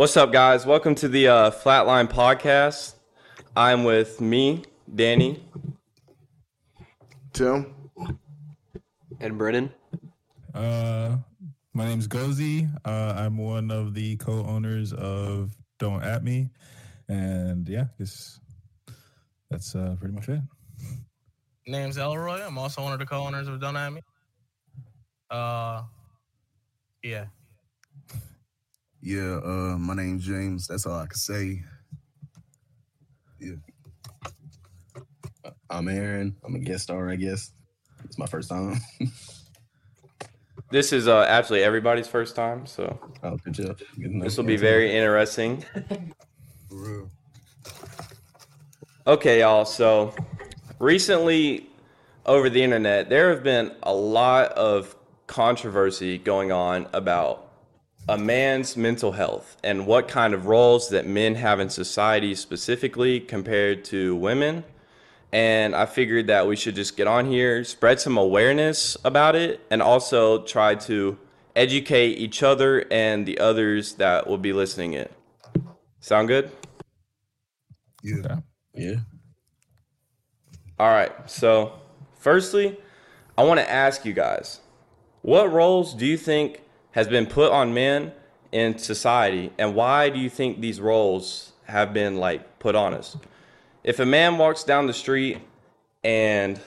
What's up, guys? Welcome to the uh, Flatline Podcast. I'm with me, Danny. Tim. And Brennan. Uh, my name's Gozi. Uh, I'm one of the co-owners of Don't At Me, and yeah, just that's uh, pretty much it. Name's Elroy. I'm also one of the co-owners of Don't At Me. Uh, yeah. Yeah, uh, my name's James. That's all I can say. Yeah. I'm Aaron. I'm a guest star, I guess. It's my first time. This is uh, actually everybody's first time, so oh, good job. Good this will be very interesting. For real. Okay, y'all. So recently, over the internet, there have been a lot of controversy going on about a man's mental health and what kind of roles that men have in society specifically compared to women. And I figured that we should just get on here, spread some awareness about it, and also try to educate each other and the others that will be listening it. Sound good? Yeah. Yeah. All right. So, firstly, I want to ask you guys, what roles do you think has been put on men in society and why do you think these roles have been like put on us? If a man walks down the street and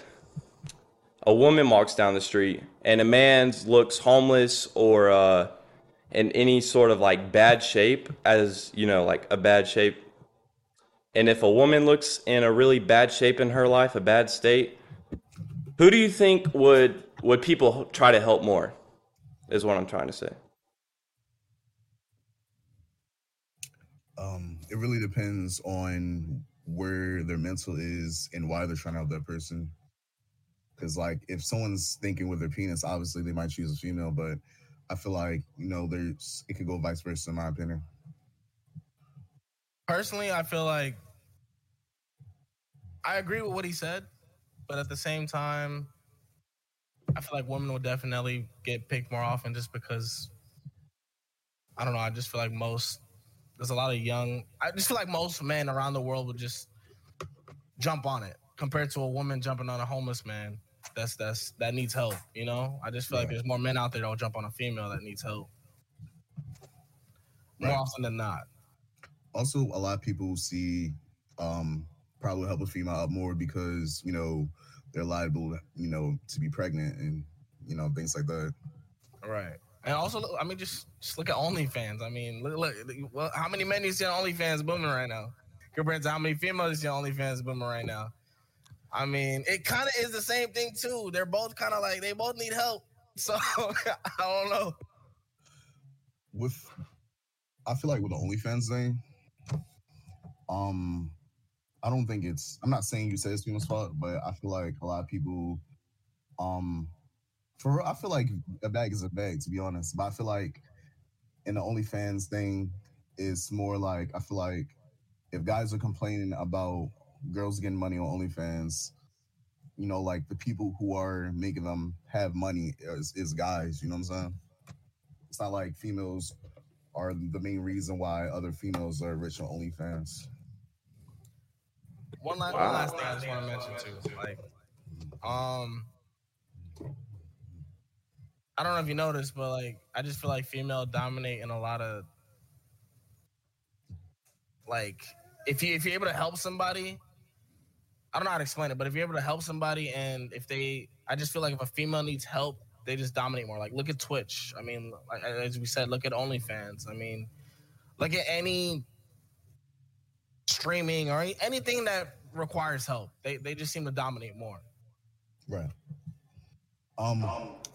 a woman walks down the street and a man looks homeless or uh, in any sort of like bad shape as you know like a bad shape and if a woman looks in a really bad shape in her life, a bad state, who do you think would would people try to help more? Is what I'm trying to say. Um, it really depends on where their mental is and why they're trying to help that person. Because, like, if someone's thinking with their penis, obviously they might choose a female, but I feel like, you know, there's it could go vice versa, in my opinion. Personally, I feel like I agree with what he said, but at the same time, I feel like women would definitely get picked more often just because I don't know. I just feel like most there's a lot of young. I just feel like most men around the world would just jump on it compared to a woman jumping on a homeless man. That's that's that needs help. You know, I just feel like there's more men out there that will jump on a female that needs help more Right. often than not. Also, a lot of people see um probably help a female out more because, you know, they're liable, you know, to be pregnant and, you know, things like that. Right. And also, I mean, just just look at OnlyFans. I mean, look, look well, how many men you see on OnlyFans booming right now? Compared to how many females you see on OnlyFans booming right now? I mean, it kind of is the same thing too. They're both kind of like they both need help. So I don't know. with I feel like with the OnlyFans thing, um, I don't think it's I'm not saying you say it's people's fault, but I feel like a lot of people um for I feel like a bag is a bag to be honest. But I feel like in the OnlyFans thing is more like I feel like if guys are complaining about girls getting money on OnlyFans, you know, like the people who are making them have money is, is guys, you know what I'm saying? It's not like females are the main reason why other females are rich on OnlyFans. One last, Wow. one last thing I just want to mention too. Like, um, I don't know if you noticed, but like, I just feel like female dominate in a lot of like, if you if you're able to help somebody, I don't know how to explain it, but if you're able to help somebody, and if they, I just feel like if a female needs help, they just dominate more. Like, look at Twitch. I mean, like as we said, look at OnlyFans. I mean, look at any streaming or any, anything that requires help. They they just seem to dominate more. Right. Um,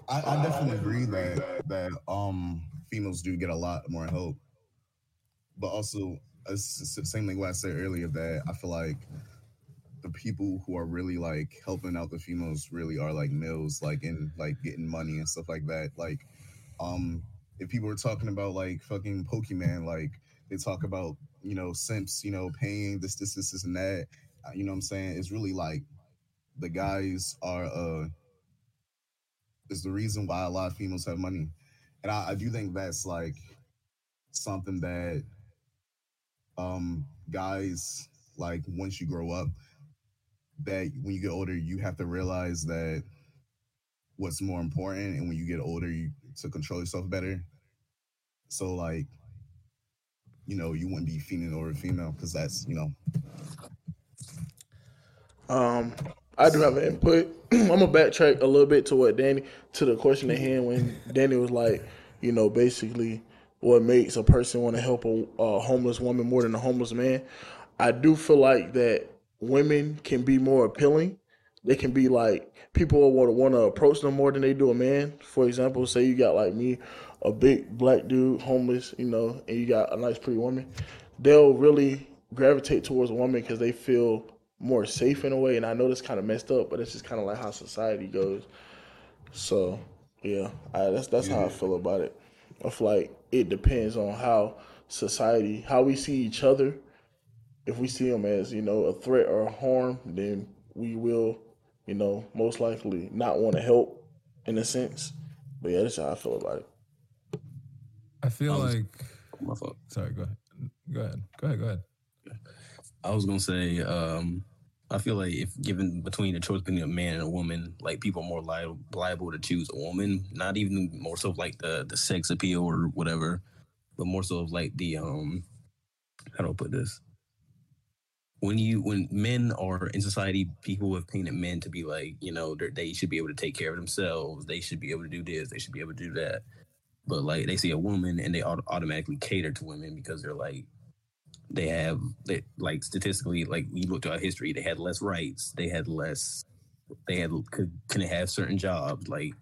I, I definitely agree that that um females do get a lot more help, but also same thing what I said earlier that I feel like the people who are really like helping out the females really are like males, like in like getting money and stuff like that. Like, um, if people were talking about like fucking Pokimane, like they talk about you know simps, you know paying this, this, this, this, and that. uh, You know what I'm saying? It's really like the guys are uh is the reason why a lot of females have money. And I, I do think that's like something that um guys like once you grow up that when you get older you have to realize that what's more important and when you get older you to control yourself better so like you know you wouldn't be feeling over a female because that's you know Um, I do have an input. I'm gonna backtrack a little bit to what Danny to the question at hand when Danny was like, you know, basically what makes a person want to help a, a homeless woman more than a homeless man. I do feel like that women can be more appealing. They can be like people want to want to approach them more than they do a man. For example, say you got like me, a big black dude, homeless, you know, and you got a nice pretty woman. They'll really gravitate towards a woman because they feel more safe in a way. And I know that's kind of messed up, but it's just kind of like how society goes. So yeah, I, that's that's how I feel about it. I feel like it depends on how society, how we see each other. If we see them as you know a threat or a harm, then we will, you know, most likely not want to help in a sense. But yeah, that's how I feel about it. I feel I was- like. My fault. Sorry, go ahead. Go ahead. Go ahead. Go ahead. I was gonna say, um, I feel like if given between the choice between a man and a woman, like people are more liable, liable to choose a woman. Not even more so of like the the sex appeal or whatever, but more so of like the um, how do I put this? When you when men are in society, people have painted men to be like you know they're- should be able to take care of themselves. They should be able to do this. They should be able to do that. But like they see a woman and they auto- automatically cater to women because they're like they have they like statistically like we at our history they had less rights they had less they had could couldn't have certain jobs like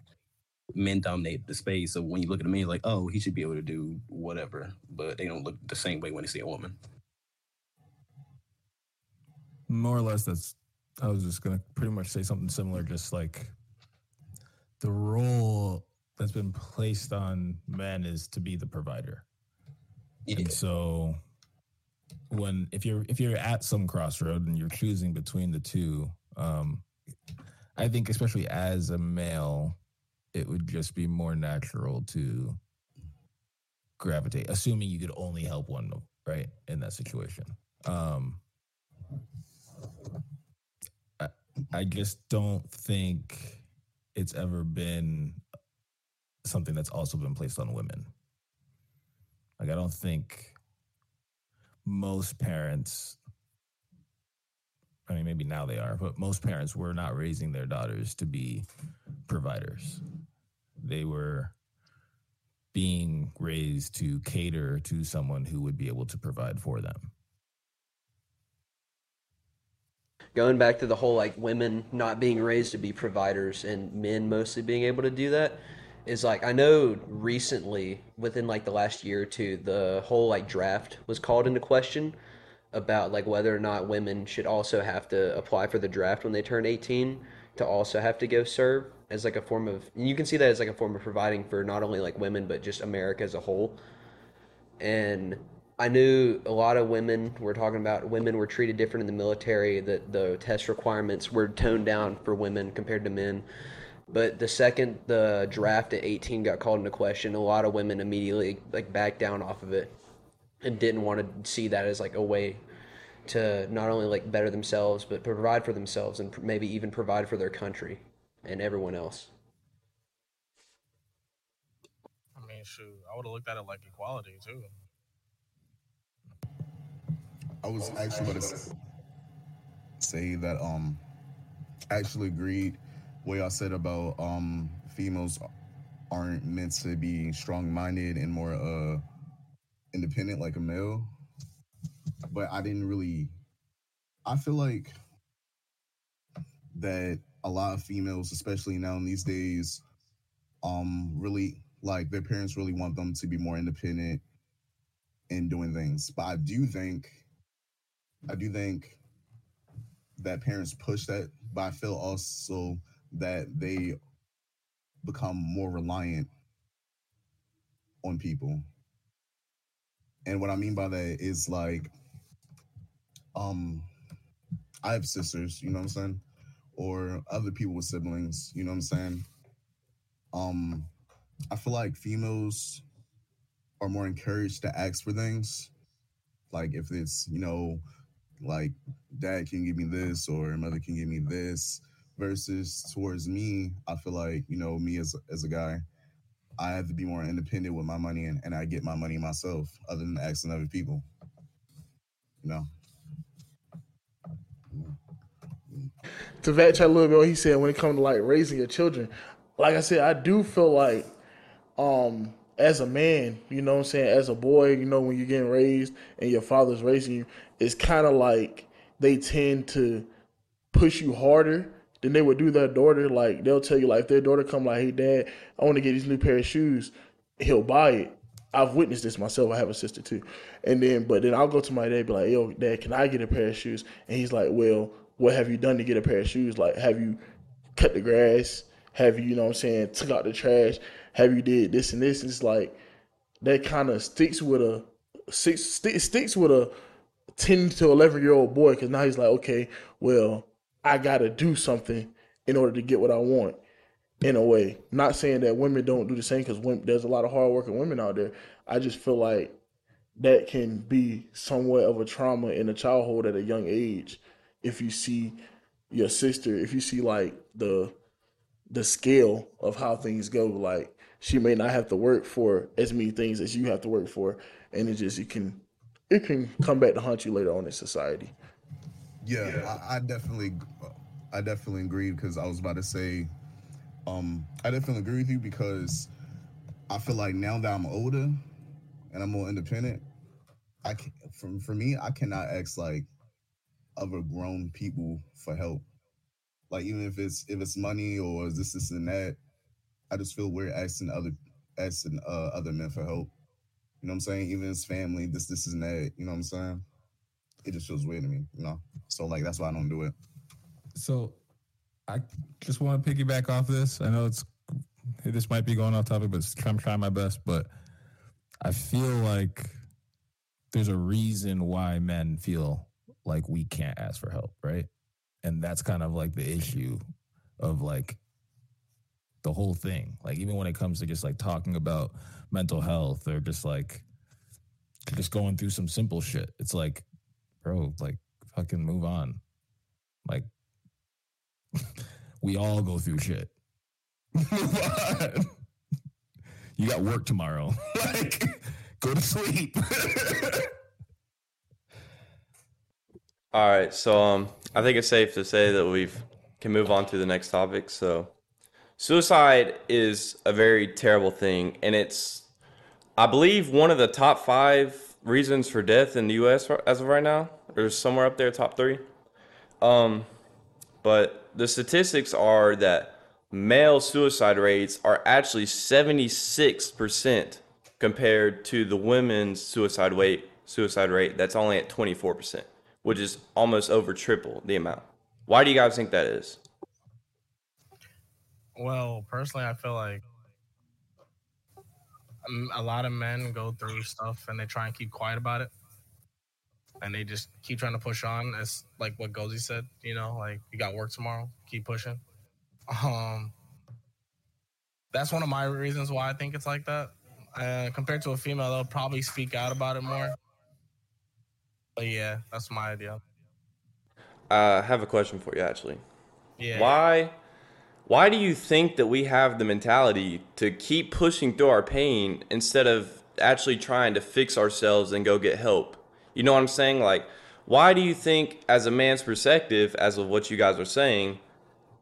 men dominate the space so when you look at a man like oh he should be able to do whatever but they don't look the same way when they see a woman more or less that's i was just gonna pretty much say something similar just like the role that's been placed on men is to be the provider. Yeah. and so when if you're if you're at some crossroad and you're choosing between the two um i think especially as a male it would just be more natural to gravitate assuming you could only help one right in that situation. Um I, just don't think it's ever been something that's also been placed on women. Like I don't think most parents I mean maybe now they are, but most parents were not raising their daughters to be providers. They were being raised to cater to someone who would be able to provide for them. Going back to the whole like women not being raised to be providers and men mostly being able to do that is like I know recently within like the last year or two the whole like draft was called into question about like whether or not women should also have to apply for the draft when they turn 18 to also have to go serve as like a form of you can see that as like a form of providing for not only like women but just America as a whole. And I knew a lot of women were talking about women were treated different in the military, that the test requirements were toned down for women compared to men. But the second the draft at 18 got called into question, a lot of women immediately like backed down off of it and didn't want to see that as like a way to not only like better themselves but provide for themselves and maybe even provide for their country and everyone else. I mean, shoot, I would have looked at it like equality too. I was actually going to say that um I actually agreed what y'all said about um females aren't meant to be strong minded and more uh independent like a male. But I didn't really I feel like that a lot of females, especially now in these days, um really like their parents really want them to be more independent in doing things. But I do think I do think that parents push that, but I feel also that they become more reliant on people. And what I mean by that is like, um, I have sisters, you know what I'm saying? Or other people with siblings, you know what I'm saying? Um, I feel like females are more encouraged to ask for things Like if it's you know, like dad can give me this or mother can give me this, versus towards me, I feel like you know me as as a guy, I have to be more independent with my money and, and I get my money myself, other than asking other people. You know. to vet chat a little bit what he said when it comes to like raising your children like i said i do feel like um as a man you know what i'm saying as a boy you know when you're getting raised and your father's raising you it's kind of like they tend to push you harder than they would do their daughter like they'll tell you like if their daughter come like hey dad i want to get these new pair of shoes he'll buy it I've witnessed this myself. I have a sister too, and then but then I'll go to my dad be like, "Yo, dad, can I get a pair of shoes?" And he's like, "Well, what have you done to get a pair of shoes? Like, have you cut the grass? Have you, you know what I'm saying, took out the trash? Have you did this and this? It's like that kind of sticks with a six st- sticks with a 10 to 11 year old boy because now he's like, okay, well, I got to do something in order to get what I want. In a way, not saying that women don't do the same because there's a lot of hardworking women out there. I just feel like that can be somewhat of a trauma in a childhood at a young age if you see your sister, if you see like the the scale of how things go, like she may not have to work for as many things as you have to work for, and it just it can it can come back to haunt you later on in society. Yeah, I, I definitely, I definitely agree because I was about to say, um, I definitely agree with you because I feel like now that I'm older and I'm more independent, I can, for for me, I cannot ask like other grown people for help. Like even if it's if it's money or this this and that, I just feel weird asking other asking uh, other men for help. You know what I'm saying? Even his family, this this and that. You know what I'm saying? It just feels weird to me. You know, so like that's why I don't do it. So, I just want to piggyback off this. I know it's this might be going off topic, but I'm trying my best. But I feel like there's a reason why men feel like we can't ask for help, right? And that's kind of like the issue of like the whole thing. Like even when it comes to just like talking about mental health or just like just going through some simple shit. It's like, bro, like fucking move on. Like we all go through shit. you got work tomorrow. like go to sleep. All right, so um, I think it's safe to say that we can move on to the next topic. So, suicide is a very terrible thing, and it's, I believe, one of the top five reasons for death in the U.S. as of right now, or somewhere up there, top three. Um, but the statistics are that male suicide rates are actually seventy six percent compared to the women's suicide rate. Suicide rate that's only at twenty four percent which is almost over triple the amount. Why do you guys think that is? Well, personally, I feel like a lot of men go through stuff and they try and keep quiet about it. And they just keep trying to push on. It's like what Gozy said, you know, like you got work tomorrow, keep pushing. Um, that's one of my reasons why I think it's like that. Uh, compared to a female, they'll probably speak out about it more. But yeah, that's my idea. Uh, I have a question for you, actually. Yeah. Why? Why do you think that we have the mentality to keep pushing through our pain instead of actually trying to fix ourselves and go get help? You know what I'm saying? Like, why do you think, as a man's perspective, as of what you guys are saying,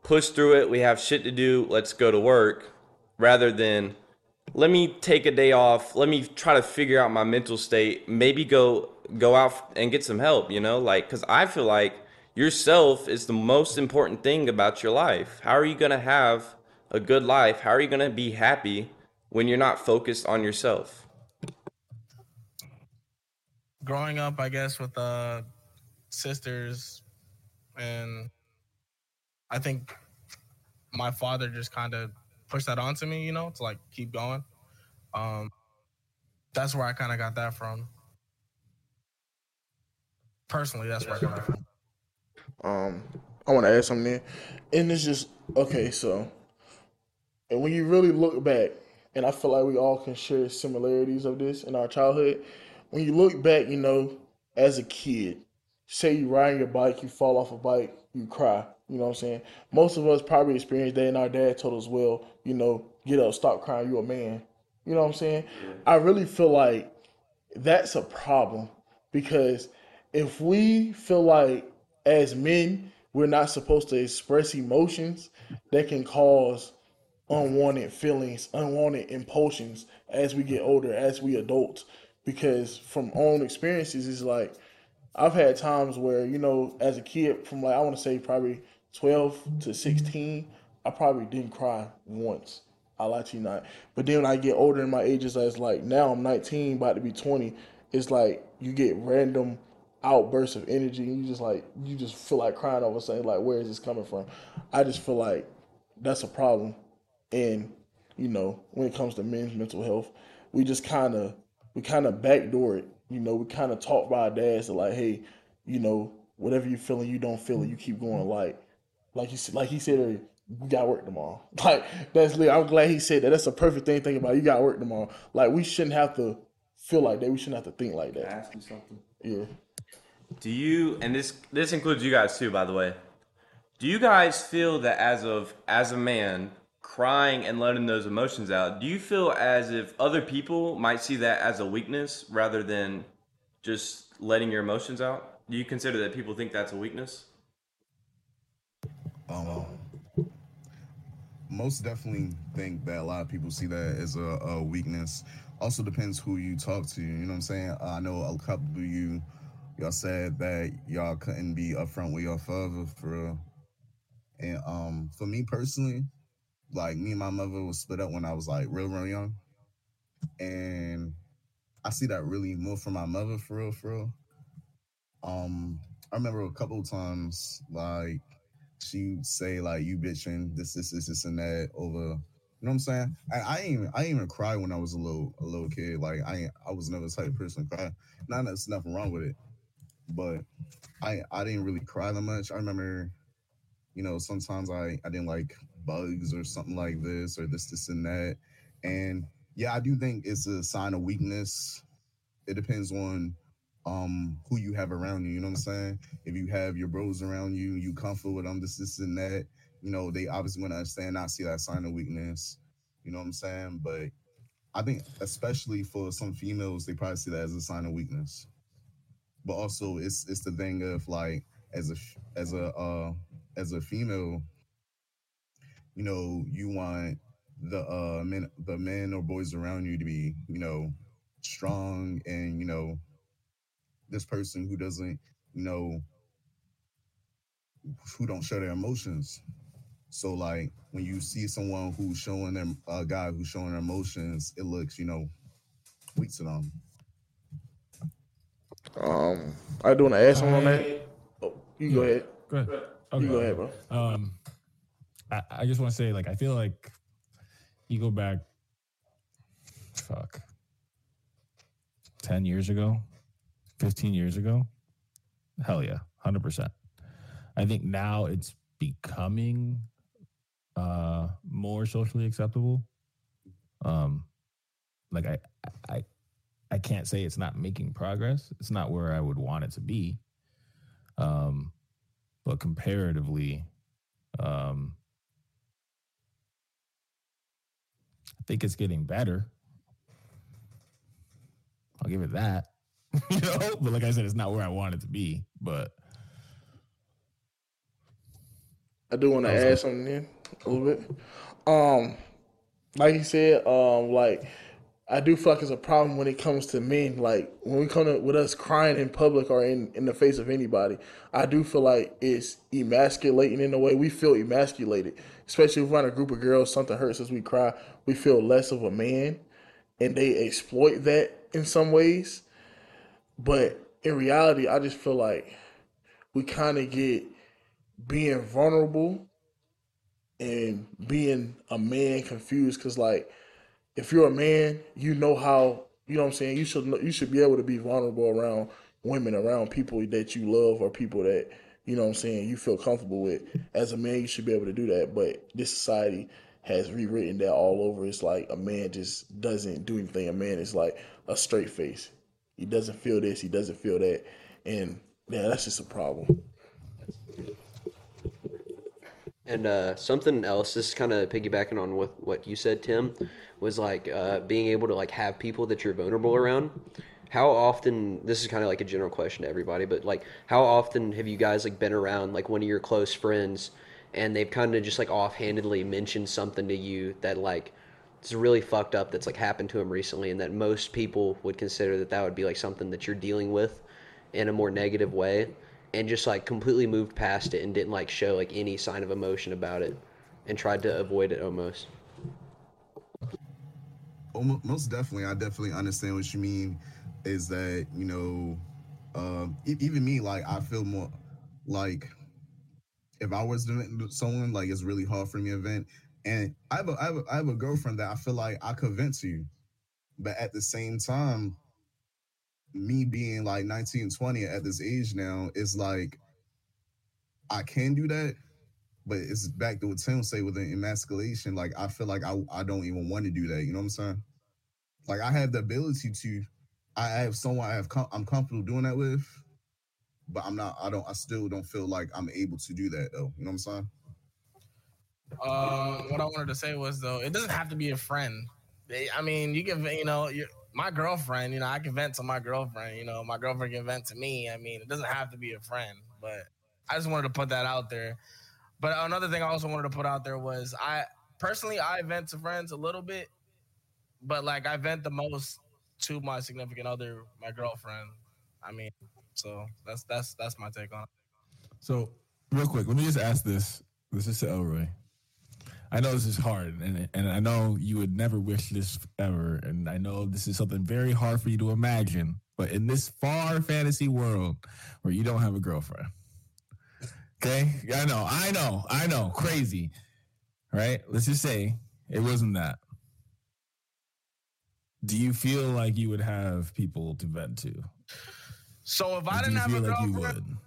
push through it? We have shit to do. Let's go to work, rather than let me take a day off. Let me try to figure out my mental state. Maybe go go out and get some help, you know? Like cuz I feel like yourself is the most important thing about your life. How are you going to have a good life? How are you going to be happy when you're not focused on yourself? Growing up, I guess with uh sisters and I think my father just kind of pushed that onto me, you know, to like keep going. Um, that's where I kind of got that from. Personally, that's where I got that from. Um, I want to add something there, and it's just okay. So, and when you really look back, and I feel like we all can share similarities of this in our childhood. When you look back, you know, as a kid, say you riding your bike, you fall off a bike, you cry. You know what I'm saying? Most of us probably experienced that, and our dad told us, well, you know, get up, stop crying, you're a man. You know what I'm saying? I really feel like that's a problem because if we feel like as men we're not supposed to express emotions that can cause unwanted feelings, unwanted impulsions as we get older, as we adults. Because from own experiences, it's like I've had times where, you know, as a kid, from like I want to say probably 12 to 16, I probably didn't cry once. I lie to you not. But then when I get older in my ages, as like now I'm 19, about to be 20, it's like you get random outbursts of energy and you just like you just feel like crying over something like where is this coming from? I just feel like that's a problem. And, you know, when it comes to men's mental health, we just kinda we kinda backdoor it. You know, we kinda talk by our dads to like, hey, you know, whatever you're feeling, you don't feel it, you keep going like like he like he said earlier, we got work tomorrow. Like that's lit. I'm glad he said that. That's a perfect thing to think about. You got work tomorrow. Like we shouldn't have to feel like that. We shouldn't have to think like that. Ask you something. Yeah. Do you and this this includes you guys too, by the way. Do you guys feel that as of as a man crying and letting those emotions out, do you feel as if other people might see that as a weakness rather than just letting your emotions out? Do you consider that people think that's a weakness? Um, most definitely think that a lot of people see that as a, a weakness. Also depends who you talk to. You know what I'm saying? I know a couple of you, y'all said that y'all couldn't be upfront with your father for real. And um, for me personally, like me and my mother was split up when I was like real, real young, and I see that really more from my mother for real, for real. Um, I remember a couple of times like she'd say like you bitching this, this, this, this, and that over. You know what I'm saying? I, I ain't even I ain't even cry when I was a little a little kid. Like I ain't, I was never the type of person to cry. Not there's nothing wrong with it, but I I didn't really cry that much. I remember, you know, sometimes I I didn't like bugs or something like this or this this and that. And yeah, I do think it's a sign of weakness. It depends on um who you have around you. You know what I'm saying? If you have your bros around you, you comfortable with them, this, this, and that. You know, they obviously want to understand, not see that sign of weakness. You know what I'm saying? But I think, especially for some females, they probably see that as a sign of weakness. But also, it's it's the thing of like, as a as a uh as a female, you know, you want the uh men the men or boys around you to be, you know, strong and you know this person who doesn't, you know, who don't show their emotions. So like when you see someone who's showing them a guy who's showing their emotions, it looks, you know, weak to them. Um, I do want to add something on that. Oh, you go ahead. Go ahead. Okay. You go ahead, bro. Um, I, I just want to say, like, I feel like you go back, fuck, 10 years ago, 15 years ago. Hell yeah, 100%. I think now it's becoming uh more socially acceptable. Um, like I, I, I can't say it's not making progress. It's not where I would want it to be. Um, but comparatively, um, I think it's getting better. I'll give it that. you know, but like I said, it's not where I want it to be. But I do want to add something in a little bit. Um, like you said, um, like I do feel like it's a problem when it comes to men. Like when we come to, with us crying in public or in, in the face of anybody, I do feel like it's emasculating in a way. We feel emasculated, especially if we're in a group of girls. Something hurts us, we cry. We feel less of a man, and they exploit that in some ways. But in reality, I just feel like we kind of get being vulnerable and being a man confused because like if you're a man you know how you know what i'm saying? You should you should be able to be vulnerable around women around people that you love or people that you know what i'm saying you feel comfortable with. As a man you should be able to do that. But this society has rewritten that all over. It's like a man just doesn't do anything. A man is like a straight face. He doesn't feel this, he doesn't feel that, and yeah, that's just a problem. And uh, something else, this is kind of piggybacking on what what you said, Tim, was like uh, being able to like have people that you're vulnerable around. How often? This is kind of like a general question to everybody, but like, how often have you guys like been around like one of your close friends, and they've kind of just like offhandedly mentioned something to you that like it's really fucked up that's like happened to him recently, and that most people would consider that that would be like something that you're dealing with in a more negative way and just like completely moved past it and didn't like show like any sign of emotion about it and tried to avoid it almost. Almo- Most definitely, I definitely understand what you mean. Is that you know, um, even me, like I feel more like if I was to someone, like it's really hard for me to vent. And I have a, I have a, I have a girlfriend that I feel like I could vent to, but at the same time, me being like 19, 20 at this age now, it's like I can do that, but it's back to what Tim say with the emasculation. Like I feel like I, I don't even want to do that. You know what I'm saying? Like I have the ability to, I have someone I have com- I'm comfortable doing that with, but I'm not. I don't. I still don't feel like I'm able to do that though. You know what I'm saying? Um, what I wanted to say was though, it doesn't have to be a friend. I mean, you can, you know, you my girlfriend. You know, I can vent to my girlfriend. You know, my girlfriend can vent to me. I mean, it doesn't have to be a friend, but I just wanted to put that out there. But another thing I also wanted to put out there was I personally I vent to friends a little bit, but like I vent the most to my significant other, my girlfriend. I mean, so that's that's that's my take on it. So, real quick, let me just ask this. This is to Elroy. I know this is hard, and and I know you would never wish this ever, and I know this is something very hard for you to imagine. But in this far fantasy world where you don't have a girlfriend, okay? I know, I know, I know, crazy, right? Let's just say it wasn't that. Do you feel like you would have people to vent to? So if I didn't have a like girlfriend,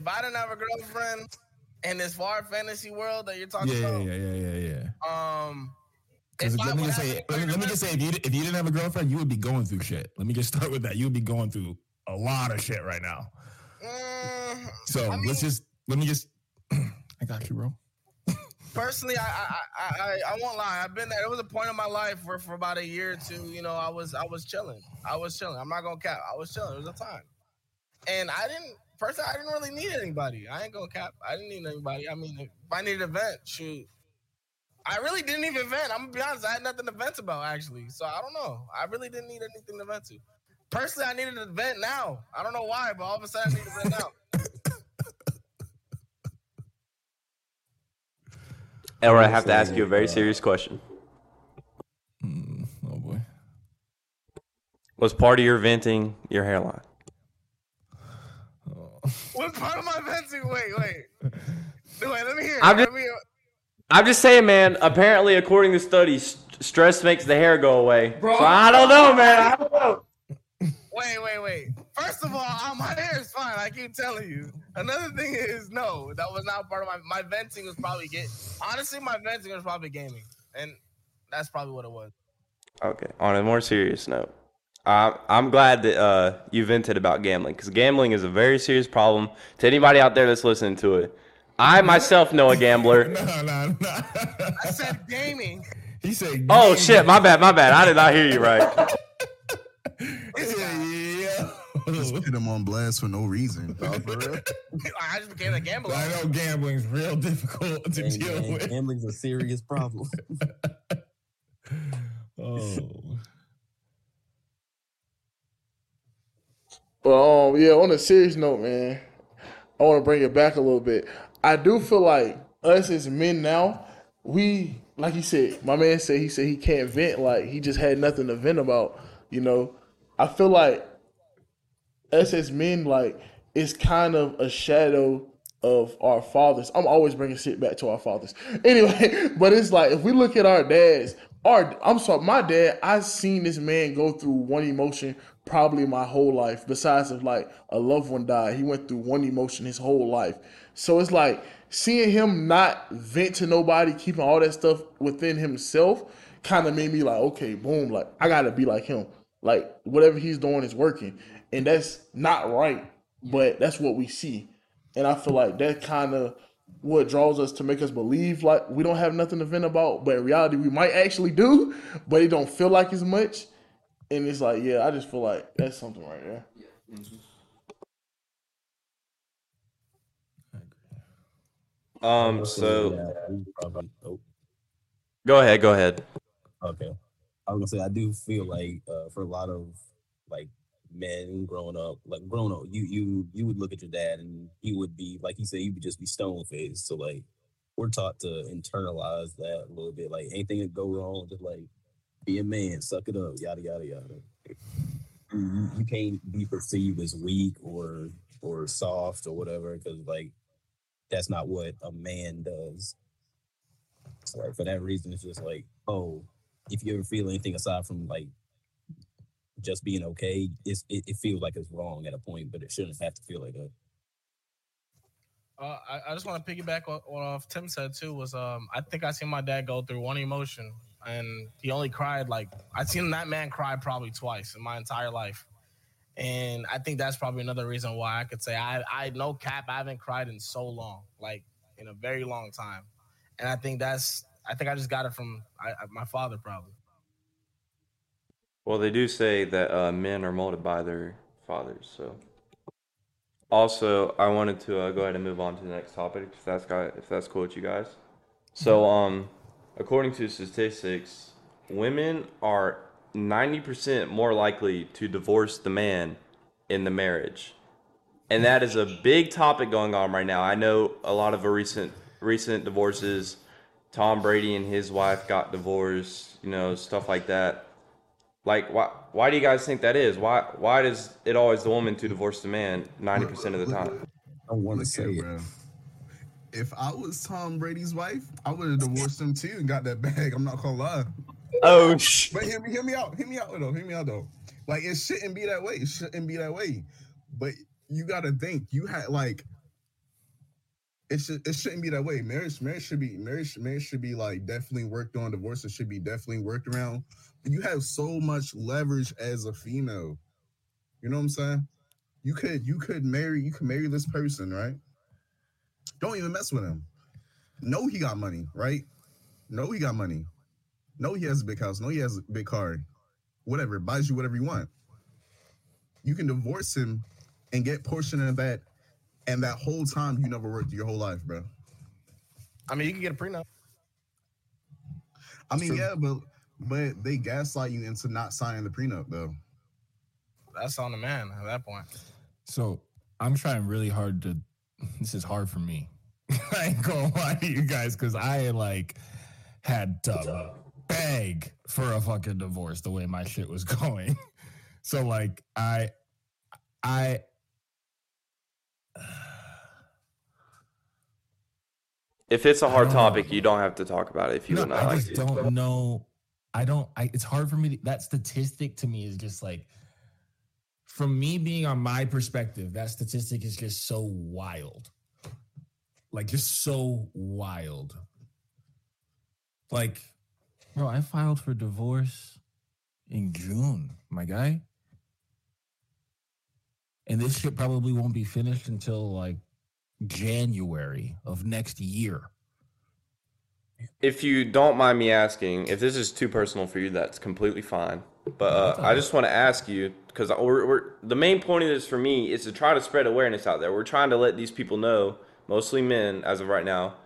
if I didn't have a girlfriend in this far fantasy world that you're talking Yeah, about, yeah, yeah, yeah, yeah. yeah. um, Because let me just say, let me, let me just say, if you if you didn't have a girlfriend, you would be going through shit. Let me just start with that. You would be going through a lot of shit right now. mm, So I mean- let's just let me just. I got you, bro. personally, I, I I I I won't lie. I've been there. It was a point in my life where for about a year or two, you know, I was I was chilling. I was chilling. I'm not gonna cap. I was chilling. It was a time, and I didn't. Personally, I didn't really need anybody. I ain't gonna cap. I didn't need anybody. I mean, if I needed a vent, shoot. I really didn't even vent. I'm gonna be honest. I had nothing to vent about actually. So I don't know. I really didn't need anything to vent to. Personally, I needed a vent now. I don't know why, but all of a sudden I need a vent now. Elroy, I have to ask you a very serious question. Mm, oh boy. Was part of your venting your hairline? What part of my venting? Wait, wait. Wait, let me hear. I'm just- me hear. I'm just saying, man. Apparently, according to studies, st- stress makes the hair go away. So I don't know, man. I don't know. Wait, wait, wait. First of all, uh, my hair is fine. I keep telling you. Another thing is, no, that was not part of my my venting. Was probably get honestly, my venting was probably gaming, and that's probably what it was. Okay. On a more serious note, I, I'm glad that uh, you vented about gambling because gambling is a very serious problem to anybody out there that's listening to it. I myself know a gambler. No, no, no. I said gaming. he said. Oh shit, my bad, my bad. I did not hear you right. Yeah, yeah. Just put him on blast for no reason. dog, for real. I just became a gambler. I know gambling's real difficult to Hey, deal man, with. gambling's a serious problem. Oh. But um, yeah, on a serious note, man, I want to bring it back a little bit. I do feel like us as men now, we like he said, my man said he said he can't vent, like he just had nothing to vent about. You know, I feel like us as men, like it's kind of a shadow of our fathers. I'm always bringing shit back to our fathers. Anyway, but it's like if we look at our dads, our I'm sorry, my dad, I've seen this man go through one emotion probably my whole life. Besides of like a loved one died, he went through one emotion his whole life. So it's like seeing him not vent to nobody, keeping all that stuff within himself, kind of made me like, okay, boom, like I gotta be like him. Like whatever he's doing is working, and that's not right. But that's what we see, and I feel like that kind of what draws us to make us believe like we don't have nothing to vent about, but in reality we might actually do, but it don't feel like as much. And it's like, yeah, I just feel like that's something right there. Um. So Yeah, we probably- oh, go ahead. Go ahead. okay. I was gonna say I do feel like uh, for a lot of like men growing up, like growing up, you you you would look at your dad and he would be like he said, he would just be stone faced. So like we're taught to internalize that a little bit. Like anything that go wrong, just like be a man, suck it up, yada yada yada. You, you can't be perceived as weak or or soft or whatever because like that's not what a man does. So like for that reason, it's just like, oh, if you ever feel anything aside from like just being okay, it, it feels like it's wrong at a point, but it shouldn't have to feel like that. Uh, I, I just want to piggyback on what off Tim said too. Was um, I think I seen my dad go through one emotion, and he only cried like I've seen that man cry probably twice in my entire life, and I think that's probably another reason why I could say I I no cap I haven't cried in so long, like in a very long time, and I think that's I think I just got it from I, my father probably. Well, they do say that uh, men are molded by their fathers. So, also, I wanted to uh, go ahead and move on to the next topic, if that's got, if that's cool with you guys. So, um, according to statistics, women are ninety percent more likely to divorce the man in the marriage, and that is a big topic going on right now. I know a lot of the recent recent divorces. Tom Brady and his wife got divorced. You know, stuff like that. Like, why? Why do you guys think that is? Why? Why does it always the woman to divorce the man ninety percent of the time? I want to Look say here, it. If I was Tom Brady's wife, I would have divorced him too and got that bag. I'm not gonna lie. Oh, sh- But hear me, hear me out. Hear me out though. Hear me out though. Like it shouldn't be that way. It shouldn't be that way. But you gotta think. You had like it should it shouldn't be that way. Marriage, marriage should be marriage, marriage should be like definitely worked on. Divorces should be definitely worked around. But you have so much leverage as a female. You know what I'm saying? You could you could marry you could marry this person, right? Don't even mess with him. Know he got money, right? Know he got money. Know he has a big house. Know he has a big car. Whatever, buys you whatever you want. You can divorce him and get portion of that, and that whole time you never worked your whole life, bro. I mean, you can get a prenup. I mean, yeah, but but they gaslight you into not signing the prenup, though. That's on the man at that point. So I'm trying really hard to. This is hard for me. I ain't gonna lie to you guys because I like had to beg for a fucking divorce the way my shit was going. So like I, I. if it's a hard topic, you don't have to talk about it if you no, would not I like just don't know. I don't. I. It's hard for me. To, that statistic to me is just like, from me being on my perspective, that statistic is just so wild. Like just so wild. Like, bro, I filed for divorce in June, my guy. And this shit probably won't be finished until like January of next year. If you don't mind me asking, if this is too personal for you, that's completely fine. But uh, I just want to ask you because we're, we're the main point of this for me is to try to spread awareness out there. We're trying to let these people know, mostly men as of right now,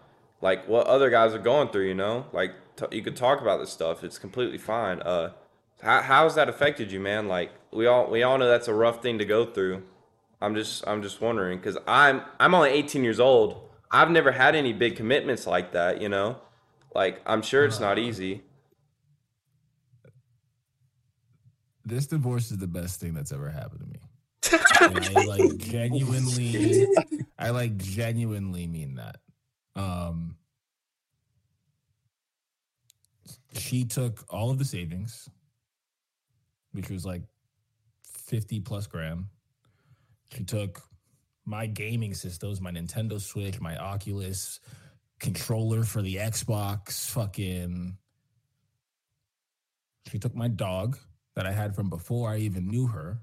like what other guys are going through. You know, like t- you could talk about this stuff. It's completely fine. Uh, how how's that affected you, man? Like we all we all know that's a rough thing to go through. I'm just I'm just wondering because I'm I'm only 18 years old. I've never had any big commitments like that. You know, like I'm sure it's not easy. This divorce is the best thing that's ever happened to me. I like genuinely, I like genuinely mean that. Um, she took all of the savings, which was like 50 plus grand. She took my gaming systems, my Nintendo Switch, my Oculus controller for the Xbox, fucking. She took my dog that I had from before I even knew her.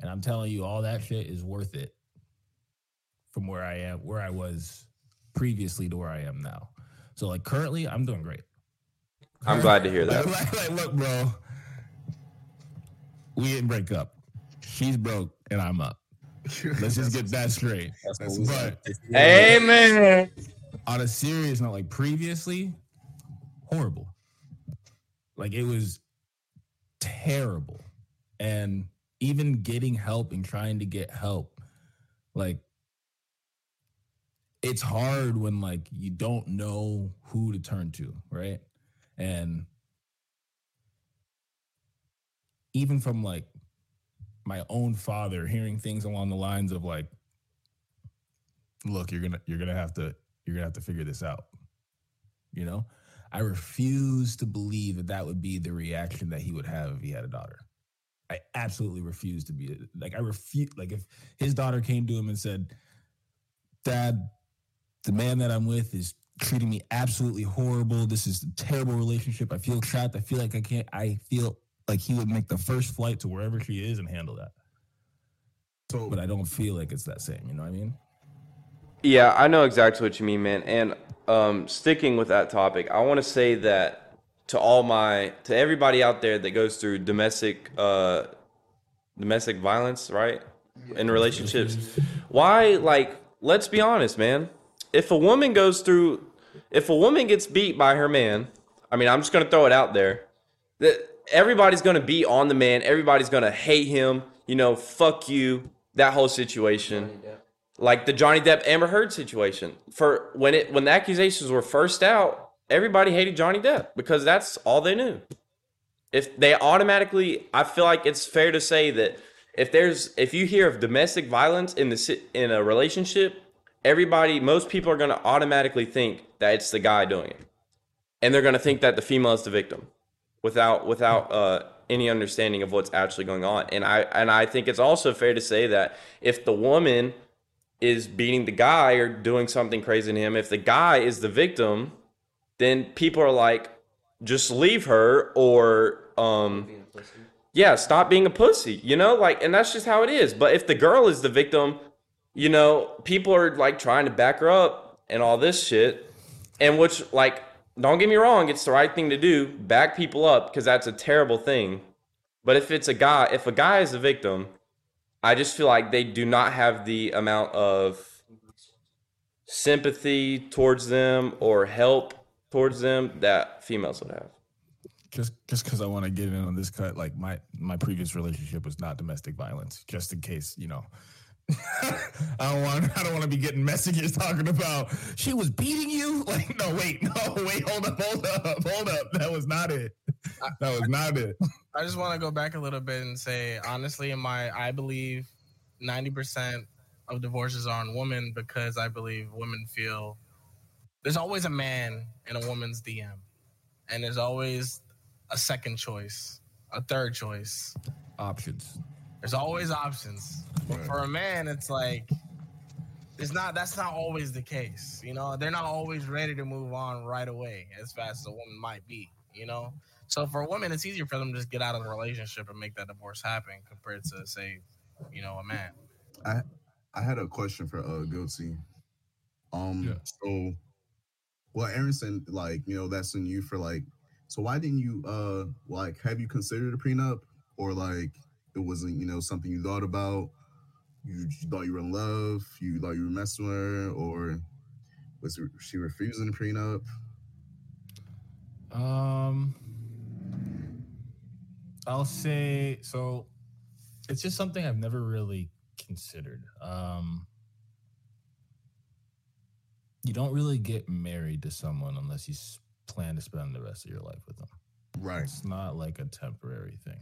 And I'm telling you, all that shit is worth it from where I am, where I was previously to where I am now. So, like, currently, I'm doing great. I'm glad to hear that. Like, like, look, bro, we didn't break up. She's broke and I'm up. Let's just get that straight. That's But Amen. on a serious note, like previously, horrible. Like it was terrible. And even getting help and trying to get help, like it's hard when like you don't know who to turn to, right? And even from like my own father hearing things along the lines of like look you're gonna you're gonna have to you're gonna have to figure this out you know i refuse to believe that that would be the reaction that he would have if he had a daughter. I absolutely refuse to be like i refuse like if his daughter came to him and said dad the man that i'm with is treating me absolutely horrible. This is a terrible relationship. I feel trapped. I feel like i can't i feel like he would make the first flight to wherever she is and handle that. So, but i don't feel like it's that same you know what i mean? Yeah, I know exactly what you mean, man. And um, sticking with that topic, I want to say that to all my to everybody out there that goes through domestic uh, domestic violence, right, in relationships, why like let's be honest, man. If a woman goes through, if a woman gets beat by her man, I mean, I'm just gonna throw it out there that everybody's gonna be on the man. Everybody's gonna hate him. You know, fuck you. That whole situation like the Johnny Depp Amber Heard situation. For when it when the accusations were first out, everybody hated Johnny Depp because that's all they knew. If they automatically, I feel like it's fair to say that if there's if you hear of domestic violence in the in a relationship, everybody most people are going to automatically think that it's the guy doing it. And they're going to think that the female is the victim without without uh any understanding of what's actually going on. And I and I think it's also fair to say that if the woman is beating the guy or doing something crazy to him, if the guy is the victim, then people are like, just leave her or um yeah, stop being a pussy, you know? Like and that's just how it is. But if the girl is the victim, you know, people are like trying to back her up and all this shit. And which like don't get me wrong, it's the right thing to do, back people up because that's a terrible thing. But if it's a guy, if a guy is the victim, I just feel like they do not have the amount of sympathy towards them or help towards them that females would have. just just because I want to get in on this cut, like my my previous relationship was not domestic violence. Just in case, you know, I don't want I don't want to be getting messages talking about she was beating you. Like, no, wait, no, wait, hold up, hold up, hold up. That was not it. That was not it. I just want to go back a little bit and say, honestly, in my, I believe 90% of divorces are on women because I believe women feel there's always a man in a woman's DM, and there's always a second choice, a third choice. Options. There's always options. But Right. for a man, it's like it's not that's not always the case. You know, they're not always ready to move on right away as fast as a woman might be, you know? So for women, it's easier for them to just get out of the relationship and make that divorce happen compared to say, you know, a man. I I had a question for uh Goatsy. Um, Yeah. so well, Aaron said like you know that's in you for like. So why didn't you uh like have you considered a prenup or like it wasn't you know something you thought about? You, you thought you were in love, you thought you were messing with her, or was she refusing a prenup? Um, I'll say so. It's just something I've never really considered. Um, you don't really get married to someone unless you plan to spend the rest of your life with them. Right. It's not like a temporary thing.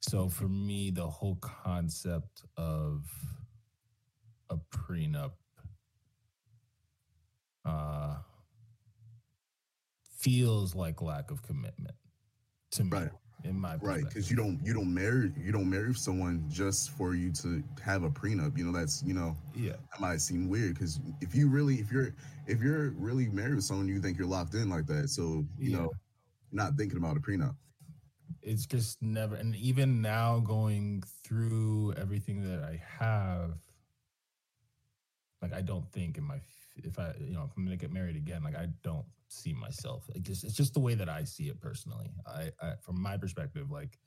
So for me, the whole concept of a prenup uh, feels like lack of commitment to me, Right. in my Right, because you don't you don't marry you don't marry someone just for you to have a prenup. You know that's you know yeah, that might seem weird because if you really if you're if you're really married with someone you think you're locked in like that so you Yeah. know not thinking about a prenup it's just never and even now going through everything that I have like I don't think in my if I you know if I'm gonna get married again like I don't see myself it just it's just the way that I see it personally. I, I from my perspective like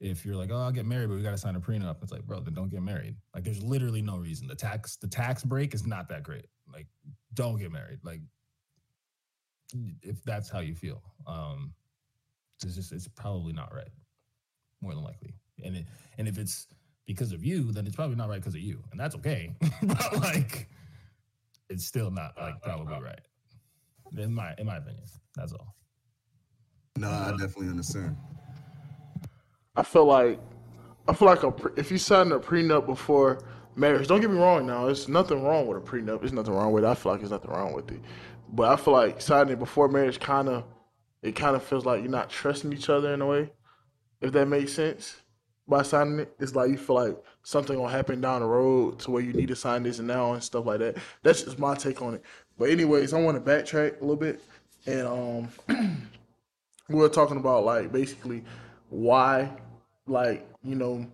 if you're like oh I'll get married but we gotta sign a prenup it's like bro then don't get married. Like there's literally no reason. The tax the tax break is not that great. Like don't get married. Like if that's how you feel. Um it's just it's probably not right more than likely and it, and if it's because of you then it's probably not right because of you and that's okay but like it's still not uh, like uh, probably uh. right in my in my opinion that's all No, I definitely understand. I feel like I feel like a, if you sign a prenup before marriage, don't get me wrong. Now, there's nothing wrong with a prenup. There's nothing wrong with it. I feel like there's nothing wrong with it. But I feel like signing it before marriage kind of it kind of feels like you're not trusting each other in a way. If that makes sense. By signing it, it's like you feel like something gonna happen down the road to where you need to sign this and now and stuff like that. That's just my take on it. But anyways, I want to backtrack a little bit, and um, we were talking about like basically why like you know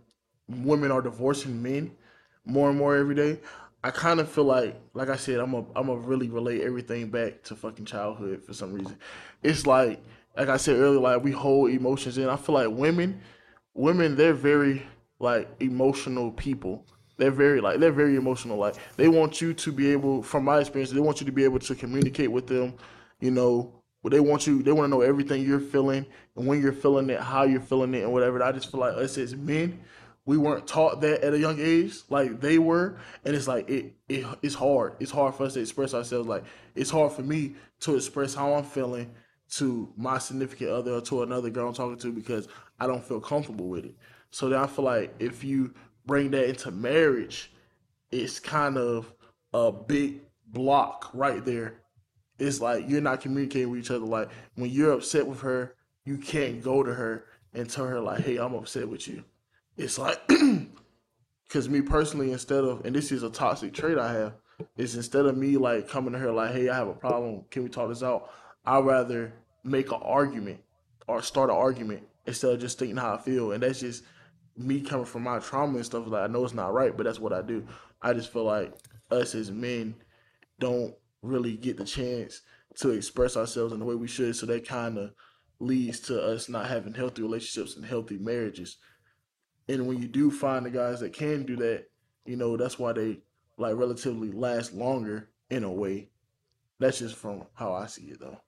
women are divorcing men more and more every day i kind of feel like like i said i'm a i'm a really relate everything back to fucking childhood for some reason it's like like i said earlier like we hold emotions in. I feel like women women they're very like emotional people. They're very like they're very emotional. Like they want you to be able from my experience they want you to be able to communicate with them you know. But they want you they want to know everything you're feeling and when you're feeling it how you're feeling it and whatever. I just feel like us as men we weren't taught that at a young age like they were. And it's like it, it it's hard. It's hard for us to express ourselves. Like it's hard for me to express how i'm feeling to my significant other or to another girl i'm talking to because i don't feel comfortable with it so then i feel like if you bring that into marriage it's kind of a big block right there it's like you're not communicating with each other. Like when you're upset with her, you can't go to her and tell her like, "Hey, I'm upset with you." It's like, because me personally, instead of, and this is a toxic trait I have, is instead of me like coming to her like, "Hey, I have a problem. Can we talk this out?" I'd rather make an argument or start an argument instead of just thinking how I feel, and that's just me coming from my trauma and stuff. Like I know it's not right, but that's what I do. I just feel like us as men don't really get the chance to express ourselves in the way we should. So that kind of leads to us not having healthy relationships and healthy marriages. And when you do find the guys that can do that, you know, that's why they like relatively last longer in a way. That's just from how I see it though.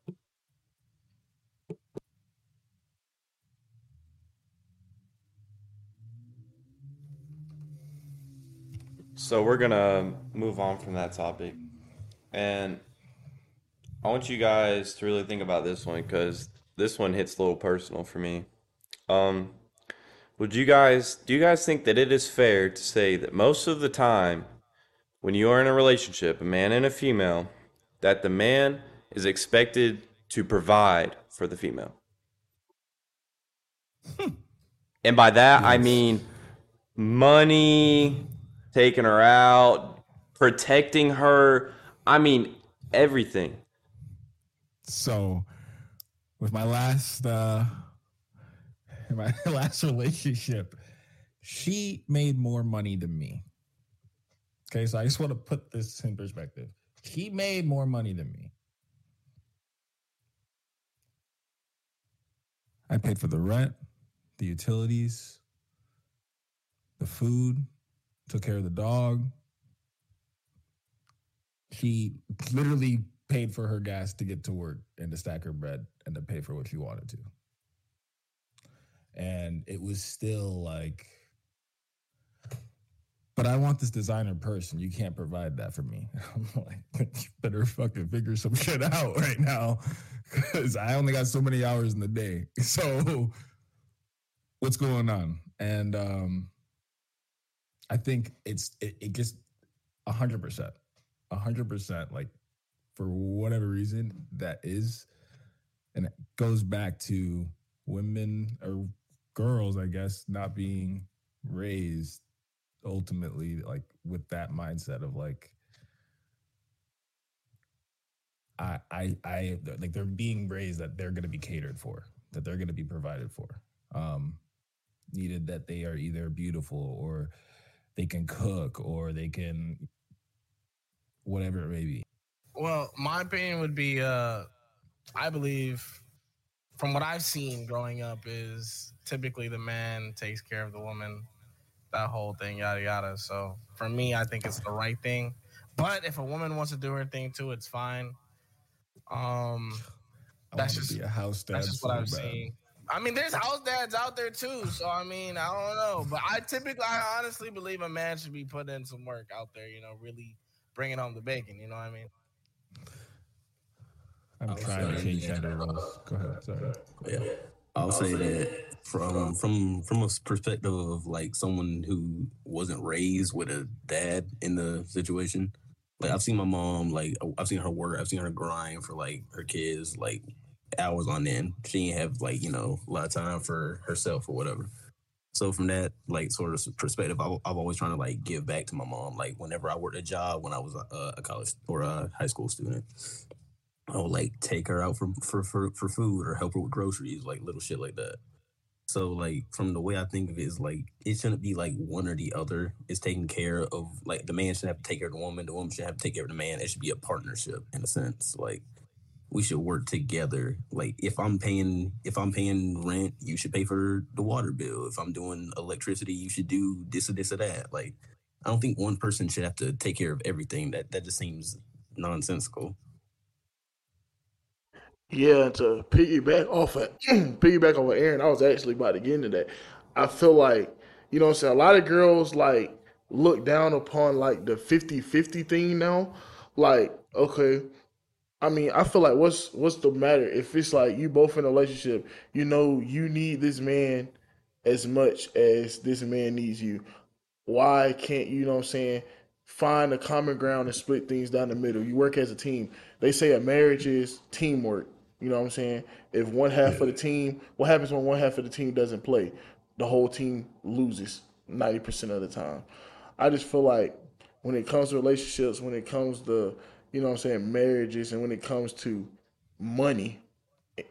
So we're gonna move on from that topic, and I want you guys to really think about this one because this one hits a little personal for me. Um, would you guys do you guys think that it is fair to say that most of the time when you are in a relationship, a man and a female, that the man is expected to provide for the female? and by that I mean money, taking her out, protecting her. I mean everything. So, with my last uh my last relationship, she made more money than me. Okay, so I just want to put this in perspective. She made more money than me. I paid for the rent, the utilities, the food, took care of the dog. She literally paid for her gas to get to work and to stack her bread and to pay for what she wanted to. And it was still like, but I want this designer person. You can't provide that for me. I'm like, you better fucking figure some shit out right now because I only got so many hours in the day. So, what's going on? And um, I think it's it, it just a hundred percent, a hundred percent. Like for whatever reason, that is, and it goes back to women or girls, I guess, not being raised ultimately like with that mindset of like I I I like they're being raised that they're gonna be catered for. that they're going to be provided for. Um, needed that they are either beautiful or they can cook or they can whatever it may be. Well, my opinion would be uh I believe from what I've seen growing up is typically the man takes care of the woman, that whole thing, yada yada. So for me, I think it's the right thing. But if a woman wants to do her thing too, it's fine. Um I That's just- be a house dad. that's just so what I've bad. seen. I mean, there's house dads out there too. So I mean, I don't know, but I typically, I honestly believe a man should be putting in some work out there. You know, really bringing home the bacon. You know what I mean? I'm trying to say- change gender roles. Go ahead. Sorry. Yeah, I'll say that from from from a perspective of like someone who wasn't raised with a dad in the situation. Like I've seen my mom, like oh, I've seen her work, I've seen her grind for like her kids, like hours on end. She didn't have like you know a lot of time for herself or whatever. So from that like sort of perspective, I've, I've always trying to like give back to my mom. Like whenever I worked a job when I was a, a college or a high school student, I would like take her out for, for for for food or help her with groceries, like little shit like that. So like from the way I think of it is like it shouldn't be like one or the other. It's taking care of like the man should have to take care of the woman, the woman should have to take care of the man. It should be a partnership in a sense. Like we should work together. Like if I'm paying if I'm paying rent, you should pay for the water bill. If I'm doing electricity, you should do this or this or that. Like I don't think one person should have to take care of everything. That that just seems nonsensical. Yeah, to piggyback off of piggyback off of Aaron, I was actually about to get into that. I feel like, you know I'm saying, a lot of girls like look down upon like the 50-50 thing now. Like, okay, I mean, I feel like what's what's the matter if it's like you both in a relationship, you know you need this man as much as this man needs you. Why can't you know what I'm saying? Find a common ground and split things down the middle. You work as a team. They say a marriage is teamwork. You know what I'm saying? If one half of the team, what happens when one half of the team doesn't play? The whole team loses 90% of the time. I just feel like when it comes to relationships, when it comes to, you know what I'm saying, marriages, and when it comes to money eh,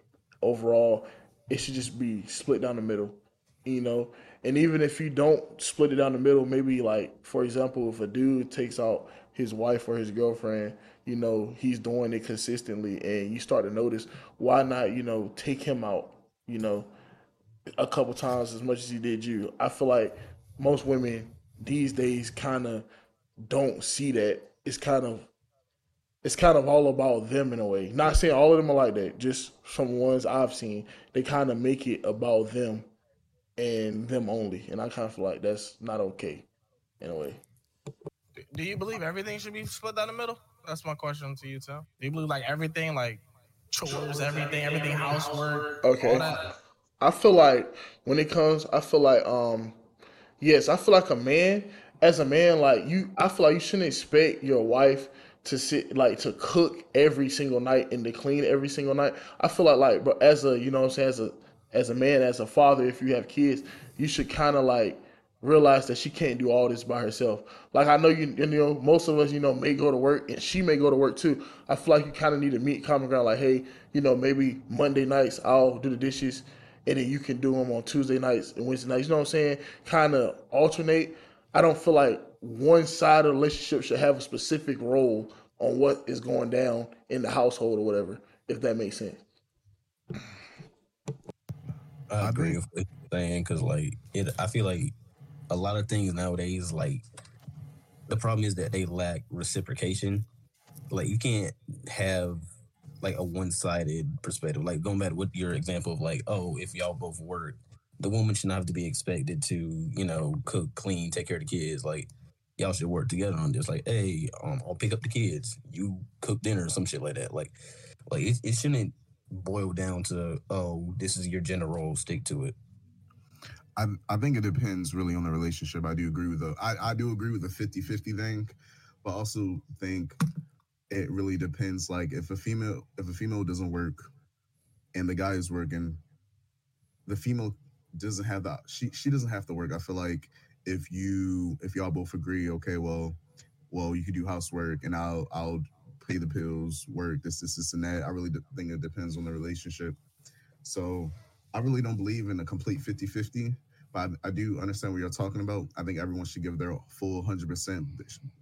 overall, it should just be split down the middle, you know? And even if you don't split it down the middle, maybe like, for example, if a dude takes out his wife or his girlfriend, you know, he's doing it consistently and you start to notice, why not, you know, take him out, you know, a couple times as much as he did you. I feel like most women these days kind of don't see that. It's kind of it's kind of all about them in a way. Not saying all of them are like that, just some ones I've seen. They kind of make it about them and them only, and I kind of feel like that's not okay in a way. Do you believe everything should be split down the middle? That's my question to you, Tim. Do you believe like everything, like chores, everything, everything, housework, Okay. I feel like when it comes, I feel like um, yes, I feel like a man, as a man, like you, I feel like you shouldn't expect your wife to sit like to cook every single night and to clean every single night. I feel like like, but as a you know what I'm saying as a as a man, as a father, if you have kids, you should kind of like realize that she can't do all this by herself. Like I know you, you know, most of us, you know, may go to work and she may go to work too. I feel like you kind of need to meet common ground. Like, hey, you know, maybe Monday nights I'll do the dishes, and then you can do them on Tuesday nights and Wednesday nights. You know what I'm saying? Kind of alternate. I don't feel like one side of the relationship should have a specific role on what is going down in the household or whatever. If that makes sense. I I agree with what you're saying because, like, it. I feel like a lot of things nowadays, like, the problem is that they lack reciprocation. Like, you can't have like a one-sided perspective. Like, going back what your example of like, oh, if y'all both work, the woman should not have to be expected to, you know, cook, clean, take care of the kids. Like, y'all should work together on this. Like, hey, um, I'll pick up the kids. You cook dinner or some shit like that. Like, like it, it shouldn't boil down to oh, this is your gender role. Stick to it. I, I think it depends really on the relationship. I do agree with the I, I do agree with the 50-50 thing, but also think it really depends. Like if a female if a female doesn't work and the guy is working, the female doesn't have that she she doesn't have to work. I feel like if you if y'all both agree, okay, well, well, you could do housework and I'll I'll pay the bills, work, this, this, this, and that. I really think it depends on the relationship. So I really don't believe in a complete 50-50, but I, I do understand what you're talking about. I think everyone should give their full hundred percent.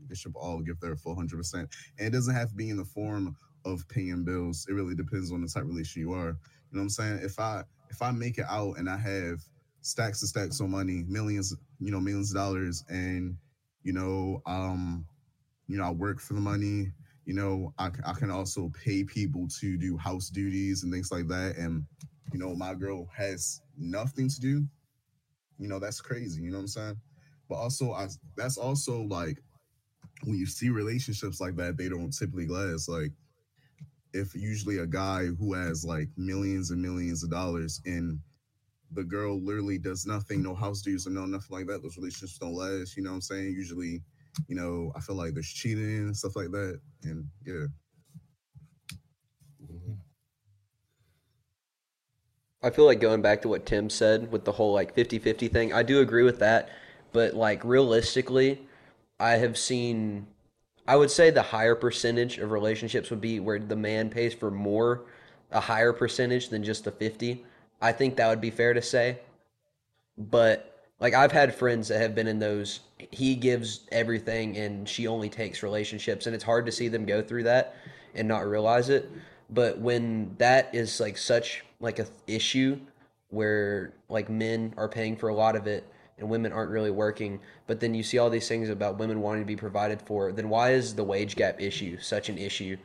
They should, all give their full hundred percent, and it doesn't have to be in the form of paying bills. It really depends on the type of relationship you are. You know what I'm saying? If I if I make it out and I have stacks and stacks of money, millions, you know, millions of dollars, and you know, um, you know, I work for the money. You know, I, I can also pay people to do house duties and things like that. And you know, my girl has nothing to do. You know, that's crazy. You know what I'm saying? But also, I that's also like when you see relationships like that, they don't typically last. Like if usually a guy who has like millions and millions of dollars and the girl literally does nothing, no house dues or no nothing like that, those relationships don't last. You know what I'm saying? Usually, you know, I feel like there's cheating and stuff like that. And yeah. I feel like going back to what Tim said with the whole like 50-50 thing, I do agree with that, but like realistically, I have seen I would say the higher percentage of relationships would be where the man pays for more a higher percentage than just the 50. I think that would be fair to say. But like I've had friends that have been in those he gives everything and she only takes relationships and it's hard to see them go through that and not realize it. But when that is like such like a th- issue where like men are paying for a lot of it and women aren't really working, but then you see all these things about women wanting to be provided for, then why is the wage gap issue such an issue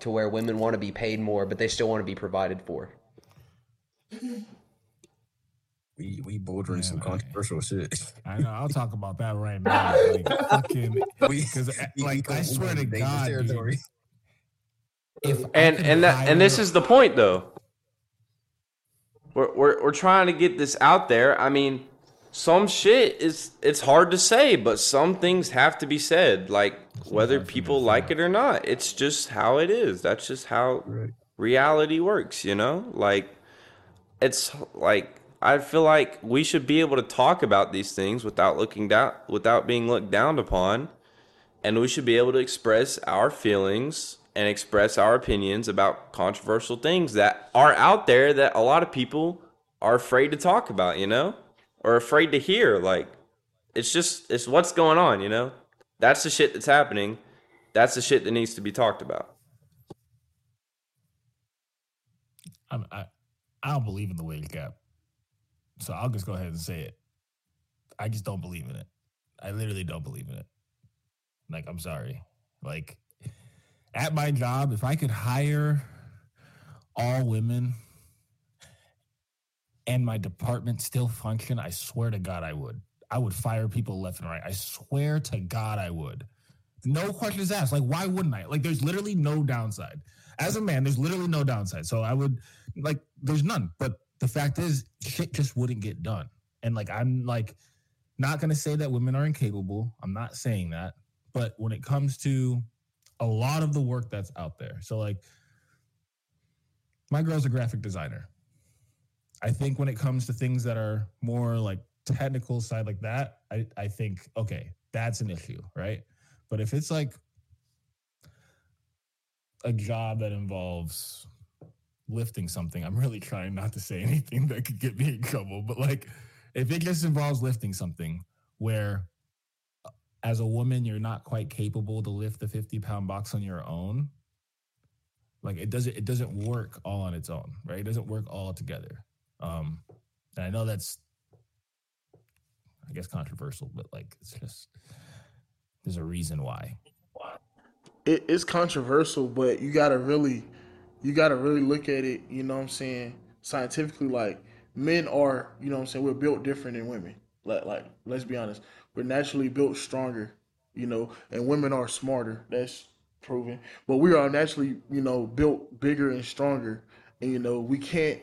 to where women want to be paid more but they still want to be provided for? We we bordering some controversial shit. I know. I'll talk about that right now. Like, fucking, because eh, like I swear to God, dude, if and and that and this is the point though we're, we're, we're trying to get this out there. I mean some shit is it's hard to say but some things have to be said like whether people like it or not. It's just how it is. That's just how reality works you know? Like it's like i feel like we should be able to talk about these things without looking down without being looked down upon and we should be able to express our feelings and express our opinions about controversial things that are out there that a lot of people are afraid to talk about, you know, or afraid to hear. Like, it's just, it's what's going on, you know? That's the shit that's happening. That's the shit that needs to be talked about. I'm, I, I don't believe in the wage gap. So I'll just go ahead and say it. I just don't believe in it. I literally don't believe in it. Like, I'm sorry. Like, at my job, if I could hire all women and my department still function, I swear to God I would. I would fire people left and right. I swear to God I would. No questions asked. Like, why wouldn't I? Like, there's literally no downside. As a man, there's literally no downside. So I would like there's none. But the fact is, shit just wouldn't get done. And like I'm like not gonna say that women are incapable. I'm not saying that. But when it comes to a lot of the work that's out there, so like my girl's a graphic designer. I think when it comes to things that are more like technical side like that, I, I think, okay, that's an issue, right? But if it's like a job that involves lifting something, I'm really trying not to say anything that could get me in trouble. But like, if it just involves lifting something where as a woman, you're not quite capable to lift the 50 pound box on your own, like it doesn't it doesn't work all on its own, right? It doesn't work all together. Um, and I know that's I guess controversial, but like it's just there's a reason why. it's controversial, but you gotta really, you gotta really look at it. You know what I'm saying? Scientifically, like men are, you know what I'm saying? We're built different than women. Like, like let's be honest, we're naturally built stronger. You know, and women are smarter. That's proven. But we are naturally, you know, built bigger and stronger. And you know, we can't.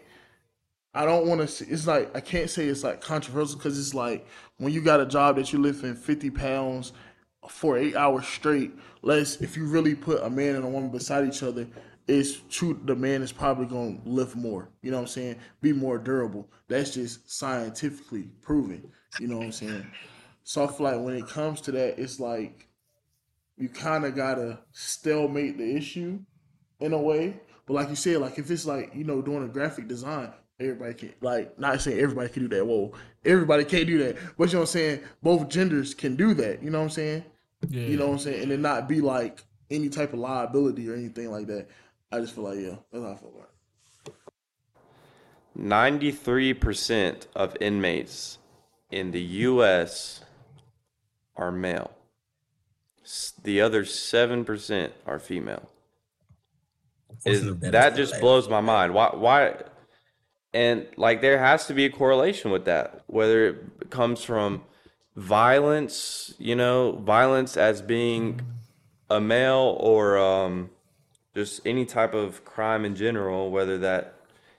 I don't want to. It's like I can't say it's like controversial because it's like when you got a job that you lifting 50 pounds for eight hours straight. Let's if you really put a man and a woman beside each other, it's true the man is probably gonna lift more. You know what I'm saying? Be more durable. That's just scientifically proven. You know what I'm saying? So I feel like when it comes to that, it's like you kind of gotta stalemate the issue in a way. But like you said, like if it's like you know doing a graphic design, everybody can like not saying everybody can do that. Whoa, everybody can't do that. But you know what I'm saying? Both genders can do that. You know what I'm saying? Yeah. You know what I'm saying? And it not be like any type of liability or anything like that. I just feel like yeah, that's how I feel about it. 93% of inmates in the U.S. are male. The other 7% are female. Is, that just blows my mind. Why? Why? And like, there has to be a correlation with that, whether it comes from violence, you know, violence as being a male or um, just any type of crime in general, whether that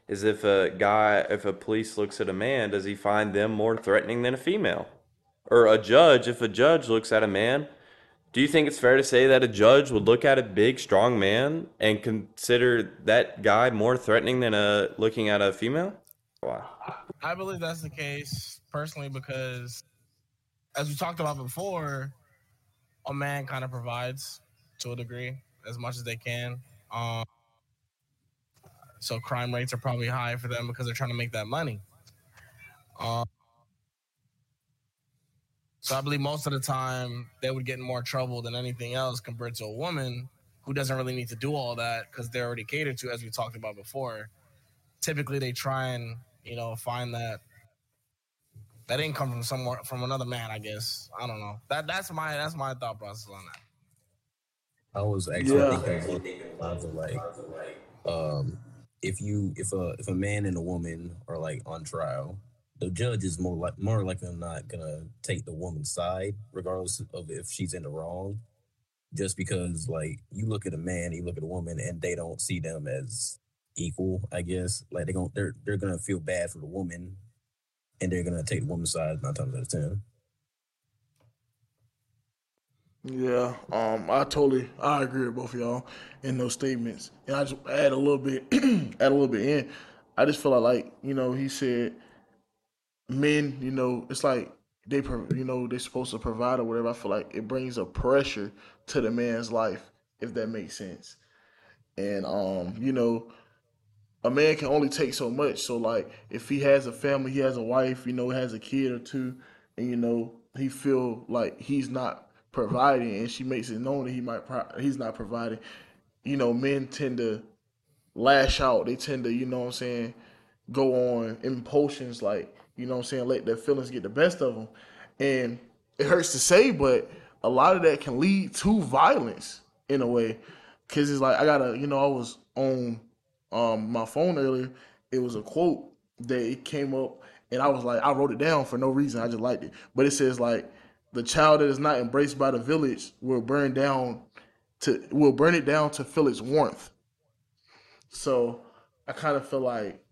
is if a guy, if a police looks at a man, does he find them more threatening than a female? Or a judge, if a judge looks at a man, do you think it's fair to say that a judge would look at a big, strong man and consider that guy more threatening than a looking at a female? Wow. I believe that's the case personally because, as we talked about before, a man kind of provides to a degree as much as they can. Um, so crime rates are probably high for them because they're trying to make that money. Um, so I believe most of the time they would get in more trouble than anything else compared to a woman who doesn't really need to do all that because they're already catered to, as we talked about before. Typically, they try and you know find that that income from somewhere from another man. I guess I don't know. That that's my that's my thought process on that. I was actually Yeah. thinking along the lines of like, um, if you if a if a man and a woman are like on trial, the judge is more like more likely not gonna take the woman's side, regardless of if she's in the wrong. Just because like you look at a man, you look at a woman, and they don't see them as equal. I guess like they going they're they're gonna feel bad for the woman, and they're gonna take the woman's side nine times out of ten. Yeah, um, I totally I agree with both of y'all in those statements, and I just add a little bit, add a little bit in. I just feel like, you know, he said, men, you know, it's like they, you know, they're supposed to provide or whatever. I feel like it brings a pressure to the man's life, if that makes sense. And um, you know, a man can only take so much. So like, if he has a family, he has a wife, you know, has a kid or two, and you know, he feel like he's not providing, and she makes it known that he might pro- he's not providing. You know, men tend to lash out. They tend to, you know what I'm saying, go on impulsions, like, you know what I'm saying, let their feelings get the best of them. And it hurts to say, but a lot of that can lead to violence in a way. Cause it's like, I gotta, you know, I was on um, my phone earlier. It was a quote that it came up, and I was like, I wrote it down for no reason. I just liked it. But it says, like, the child that is not embraced by the village will burn down to will burn it down to feel its warmth. So I kind of feel like,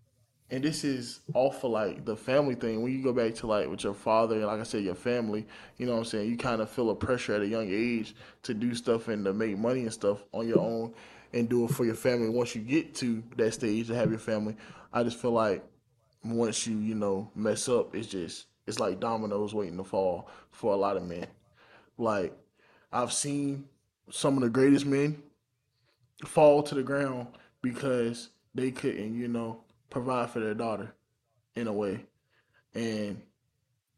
and this is all for like the family thing. When you go back to like with your father and like I said, your family, you know what I'm saying? You kind of feel a pressure at a young age to do stuff and to make money and stuff on your own and do it for your family. Once you get to that stage to have your family, I just feel like once you, you know, mess up, it's just, it's like dominoes waiting to fall for a lot of men. Like, I've seen some of the greatest men fall to the ground because they couldn't, you know, provide for their daughter in a way. And,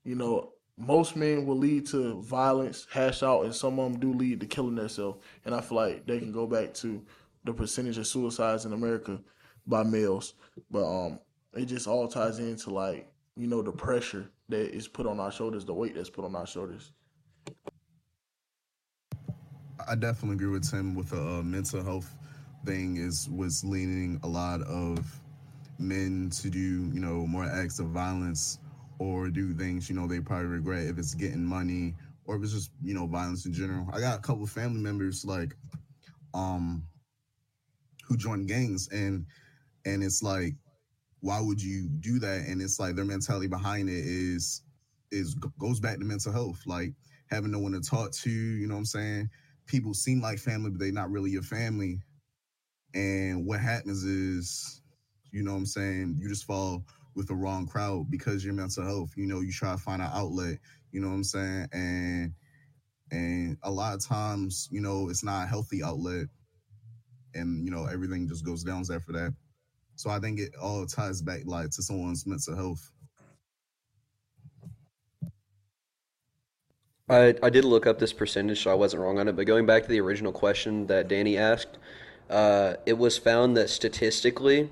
you know, most men will lead to violence, hash out, and some of them do lead to killing themselves. And I feel like they can go back to the percentage of suicides in America by males. But um it just all ties into like, you know, the pressure that is put on our shoulders, the weight that's put on our shoulders. I definitely agree with Tim with the uh, mental health thing is was leaning a lot of men to do you know more acts of violence or do things you know they probably regret if it's getting money or if it's just you know violence in general. I got a couple of family members like um who joined gangs and and it's like why would you do that and it's like their mentality behind it is is goes back to mental health like having no one to talk to you know what i'm saying people seem like family, but they're not really your family. And what happens is, you know what I'm saying, you just fall with the wrong crowd because your mental health, you know, you try to find an outlet, you know what I'm saying? And and a lot of times, you know, it's not a healthy outlet. And, you know, everything just goes down after that. So I think it all ties back like to someone's mental health. I, I did look up this percentage, so I wasn't wrong on it. But going back to the original question that Danny asked, uh, it was found that statistically,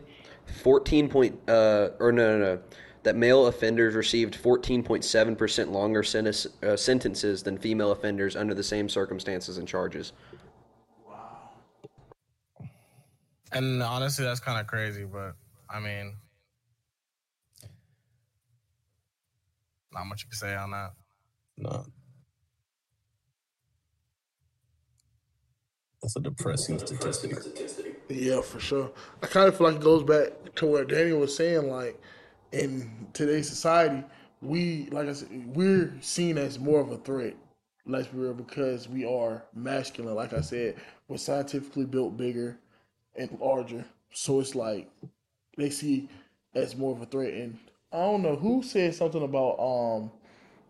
14 point, uh, or no, no, no, that male offenders received 14.7% longer sentence, uh, sentences than female offenders under the same circumstances and charges. And honestly, that's kind of crazy, but I mean, not much you can say on that. No. That's a depressing statistic. Yeah, for sure. I kind of feel like it goes back to what Daniel was saying. Like in today's society, we like I said, we're seen as more of a threat. Let's be real, because we are masculine. Like I said, we're scientifically built bigger and larger. So it's like they see as more of a threat. And I don't know who said something about um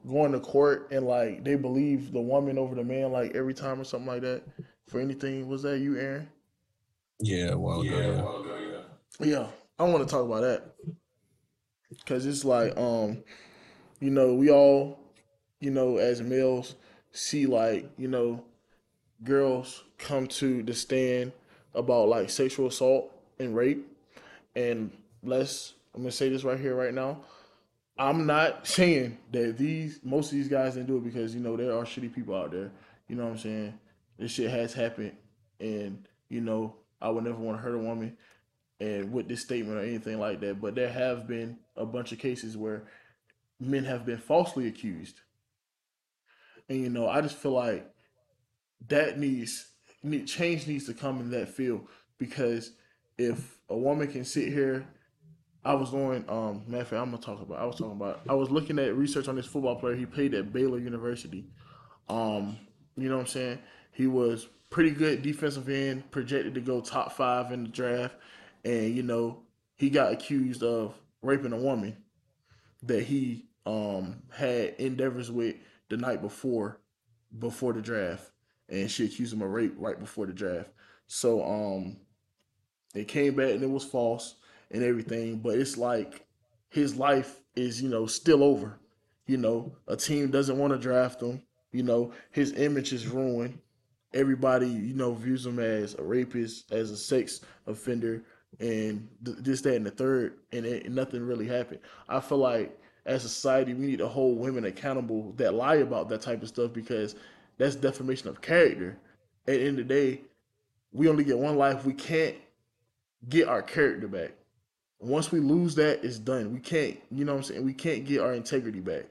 going to court and like they believe the woman over the man like every time or something like that for anything. Was that you, Aaron? Yeah, a while ago. yeah. Yeah, I want to talk about that because it's like, um, you know, we all, you know, as males, see like, you know, girls come to the stand about like sexual assault and rape, and let's, I'm gonna say this right here, right now. I'm not saying that these most of these guys didn't do it because you know there are shitty people out there. You know what I'm saying? This shit has happened, and you know I would never want to hurt a woman, and with this statement or anything like that. But there have been a bunch of cases where men have been falsely accused, and you know I just feel like that needs need, change needs to come in that field because if a woman can sit here I was going, um, matter of fact, I'm gonna talk about. I was talking about. I was looking at research on this football player. He played at Baylor University. Um, you know what I'm saying? He was pretty good defensive end, projected to go top five in the draft, and you know he got accused of raping a woman that he um had endeavors with the night before, before the draft, and she accused him of rape right before the draft. So um, it came back and it was false and everything, but it's like his life is, you know, still over. You know, a team doesn't want to draft him. You know, his image is ruined. Everybody, you know, views him as a rapist, as a sex offender, and th- this, that, and the third, and, it, and nothing really happened. I feel like as a society, we need to hold women accountable that lie about that type of stuff because that's defamation of character. At the end of the day, we only get one life. We can't get our character back. Once we lose that, it's done. We can't, you know what I'm saying? We can't get our integrity back.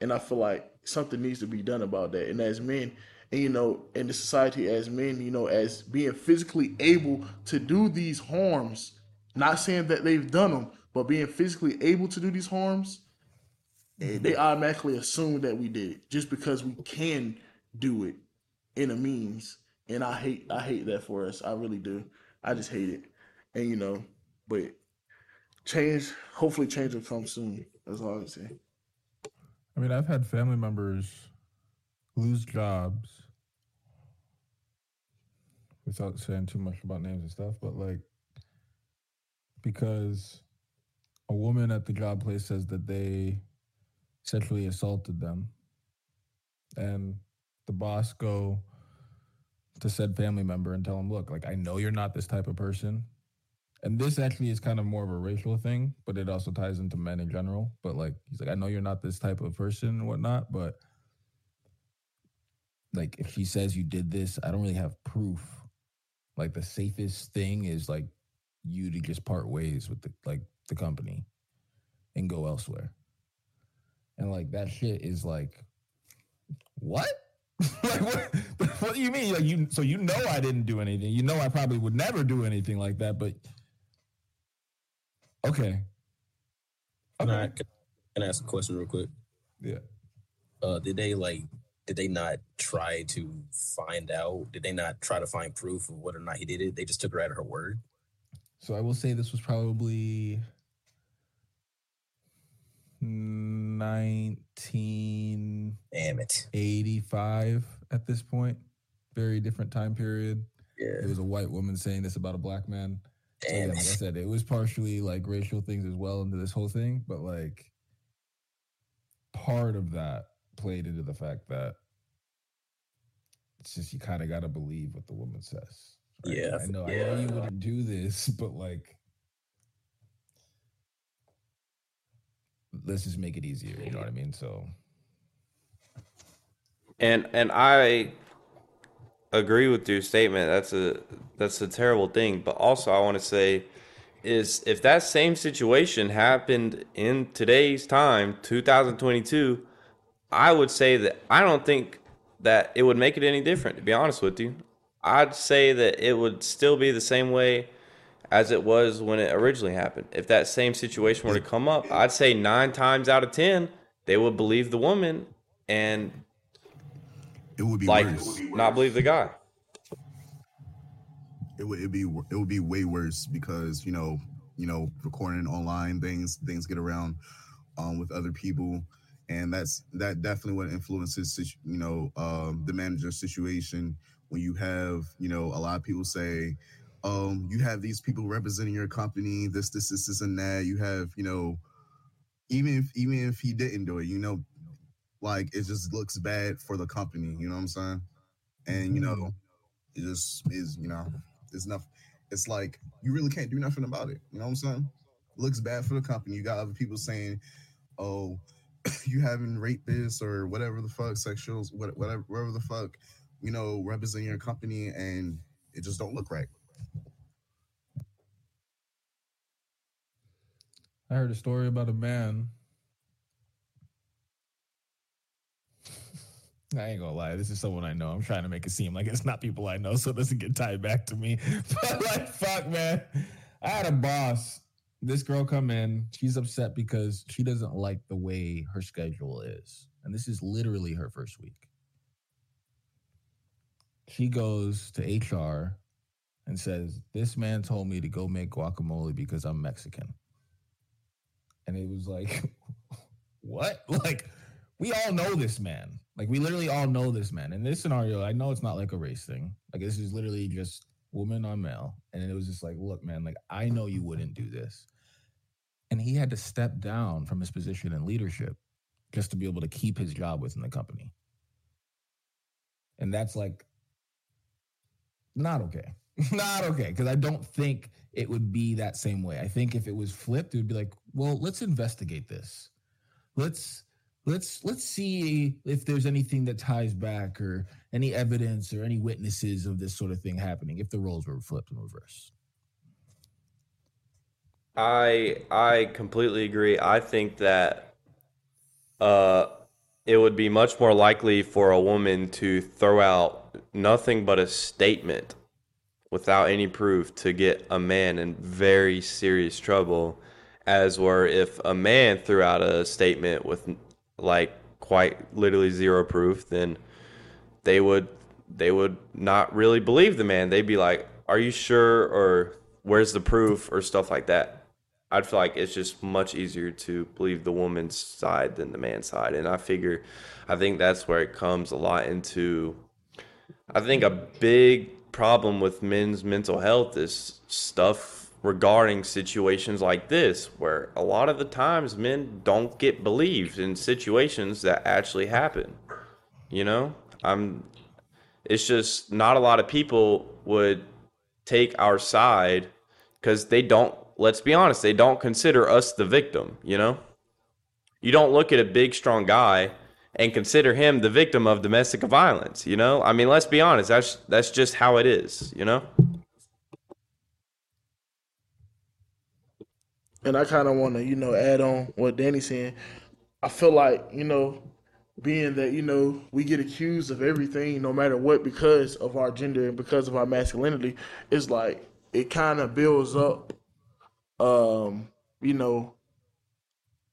And I feel like something needs to be done about that. And as men, and you know, in the society as men, you know, as being physically able to do these harms, not saying that they've done them, but being physically able to do these harms, eh, they automatically assume that we did it just because we can do it in a means. And I hate I hate that for us. I really do. I just hate it. And you know, but change hopefully change will come soon. That's all I can say. I mean, I've had family members lose jobs without saying too much about names and stuff, but like because a woman at the job place says that they sexually assaulted them and the boss go to said family member and tell him, look, like I know you're not this type of person. And this actually is kind of more of a racial thing, but it also ties into men in general. But like he's like, I know you're not this type of person and whatnot, but like if she says you did this, I don't really have proof. Like the safest thing is like you to just part ways with the like the company and go elsewhere. And like that shit is like what? like what, what do you mean? Like you so you know I didn't do anything. You know I probably would never do anything like that, but okay. Can I, can I ask a question real quick? Yeah. Uh, did they like? Did they not try to find out? Did they not try to find proof of whether or not he did it? They just took her at her word. So I will say this was probably 1985 Damn it! at this point. Very different time period. It was a white woman saying this about a black man. Again, like I said, it was partially like racial things as well into this whole thing, but like part of that played into the fact that it's just you kind of got to believe what the woman says. right? Yeah, I know. I know you wouldn't do this, but like, let's just make it easier. You know what I mean? So And and I agree with your statement. That's a that's a terrible thing. But also I want to say is if that same situation happened in today's time, 2022, I would say that I don't think that it would make it any different, to be honest with you. I'd say that it would still be the same way as it was when it originally happened. If that same situation were to come up, I'd say nine times out of 10, they would believe the woman and It would be like worse. not believe the guy. It would it'd be it would be way worse because you know you know recording online things things get around um with other people and that's that definitely what influences you know um the manager situation when you have you know a lot of people say um you have these people representing your company this this this, this and that. You have you know even if even if he didn't do it you know like it just looks bad for the company you know what i'm saying? And you know it just is you know it's enough it's like you really can't do nothing about it you know what i'm saying? Looks bad for the company. You got other people saying oh you haven't raped this or whatever the fuck sexuals whatever whatever the fuck you know representing your company and it just don't look right I heard a story about a man. I ain't gonna lie, this is someone I know. I'm trying to make it seem like it's not people I know, so it doesn't get tied back to me. But like, fuck, man. I had a boss. This girl come in. She's upset because she doesn't like the way her schedule is, and this is literally her first week. She goes to HR and says, "This man told me to go make guacamole because I'm Mexican." And it was like what? Like we all know this man. Like we literally all know this man. In this scenario i know it's not like a race thing. Like this is literally just woman on male. And it was just like look man like i know you wouldn't do this. And he had to step down from his position in leadership just to be able to keep his job within the company. And that's like not okay. Not okay because i don't think it would be that same way. I think if it was flipped it would be like well let's investigate this let's let's let's see if there's anything that ties back or any evidence or any witnesses of this sort of thing happening if the roles were flipped in reverse I I completely agree. I think that uh it would be much more likely for a woman to throw out nothing but a statement without any proof to get a man in very serious trouble as were if a man threw out a statement with like quite literally zero proof then they would they would not really believe the man. They'd be like are you sure? Or where's the proof? or stuff like that. I'd feel like it's just much easier to believe the woman's side than the man's side. And i figure i think that's where it comes a lot into i think a big problem with men's mental health is stuff regarding situations like this where a lot of the times men don't get believed in situations that actually happen you know? I'm it's just not a lot of people would take our side because they don't let's be honest they don't consider us the victim you know? You don't look at a big strong guy and consider him the victim of domestic violence you know? I mean let's be honest that's that's just how it is you know and I kind of want to, you know, add on what Danny's saying. I feel like, you know, being that, you know, we get accused of everything, no matter what, because of our gender and because of our masculinity, it's like it kind of builds up, um, you know,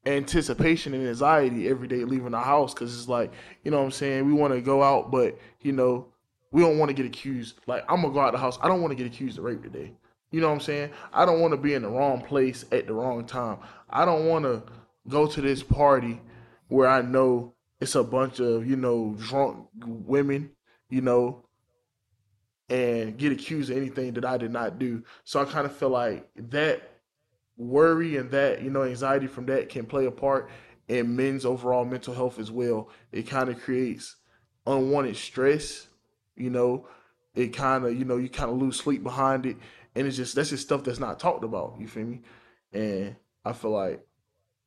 anticipation and anxiety every day leaving the house because it's like, you know what I'm saying? We want to go out, but, you know, we don't want to get accused. Like, I'm going to go out the house. I don't want to get accused of rape today. You know what I'm saying? I don't want to be in the wrong place at the wrong time. I don't want to go to this party where I know it's a bunch of, you know, drunk women, you know, and get accused of anything that I did not do. So I kind of feel like that worry and that, you know, anxiety from that can play a part in men's overall mental health as well. It kind of creates unwanted stress, you know, it kind of, you know, you kind of lose sleep behind it. And it's just, that's just stuff that's not talked about. You feel me? And I feel like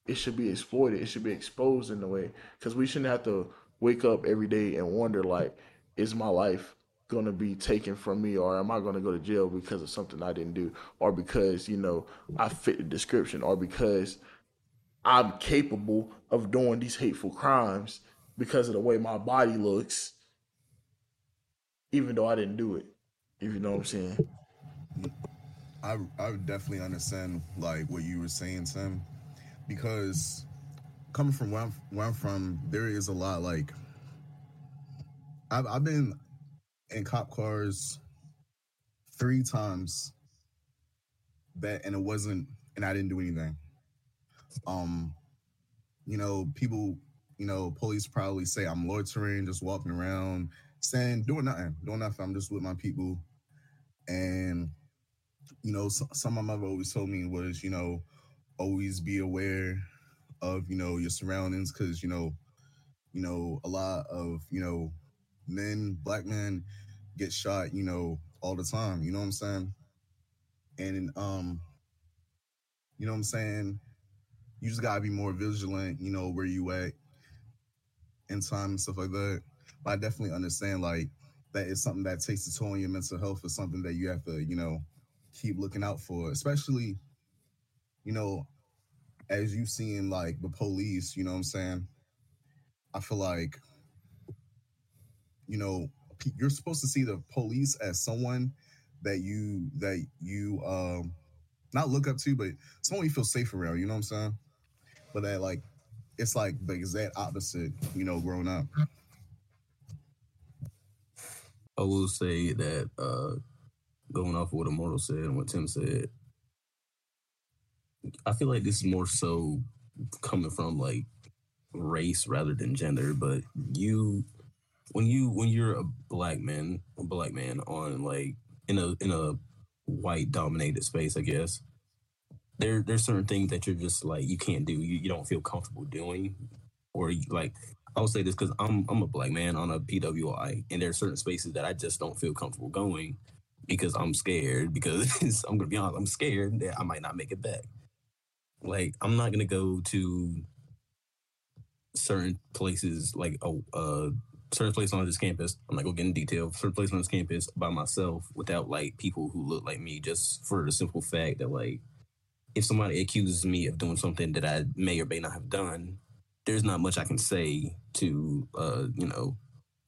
it should be exploited. It should be exposed in a way because we shouldn't have to wake up every day and wonder, like, is my life to be taken from me or am I to go to jail because of something I didn't do or because, you know, I fit the description or because I'm capable of doing these hateful crimes because of the way my body looks, even though I didn't do it. If you know what I'm saying. I I would definitely understand like what you were saying, Sam, because coming from where I'm where I'm from, there is a lot like I've I've been in cop cars three times that and it wasn't and I didn't do anything. Um, you know, people, you know, police probably say I'm loitering, just walking around, saying doing nothing, doing nothing. I'm just with my people. And you know, some of my mother always told me was, you know, always be aware of, you know, your surroundings because, you know, you know, a lot of, you know, men, black men get shot, you know, all the time. You know what I'm saying? And um, you know what I'm saying? You just gotta be more vigilant, you know, where you at in time and stuff like that. But I definitely understand like that is something that takes a toll on your mental health or something that you have to, you know, keep looking out for, especially, you know, as you seeing like the police, you know what I'm saying? I feel like, you know, you're supposed to see the police as someone that you that you um not look up to, but someone you feel safe around, you know what I'm saying? But that like it's like the exact opposite, you know, growing up. I will say that uh going off of what Immortal said and what Tim said, I feel like this is more so coming from like race rather than gender, but you when you when you're a black man, a black man on like in a in a white dominated space, I guess. There there's certain things that you're just like you can't do. You, you don't feel comfortable doing, or you, like I'll say this because I'm I'm a black man on a PWI, and there are certain spaces that I just don't feel comfortable going because I'm scared. Because I'm gonna be honest, I'm scared that I might not make it back. Like I'm not gonna go to certain places like a, a certain place on this campus. I'm not gonna get in detail. Certain place on this campus by myself without like people who look like me, just for the simple fact that like if somebody accuses me of doing something that I may or may not have done, there's not much I can say to uh, you know,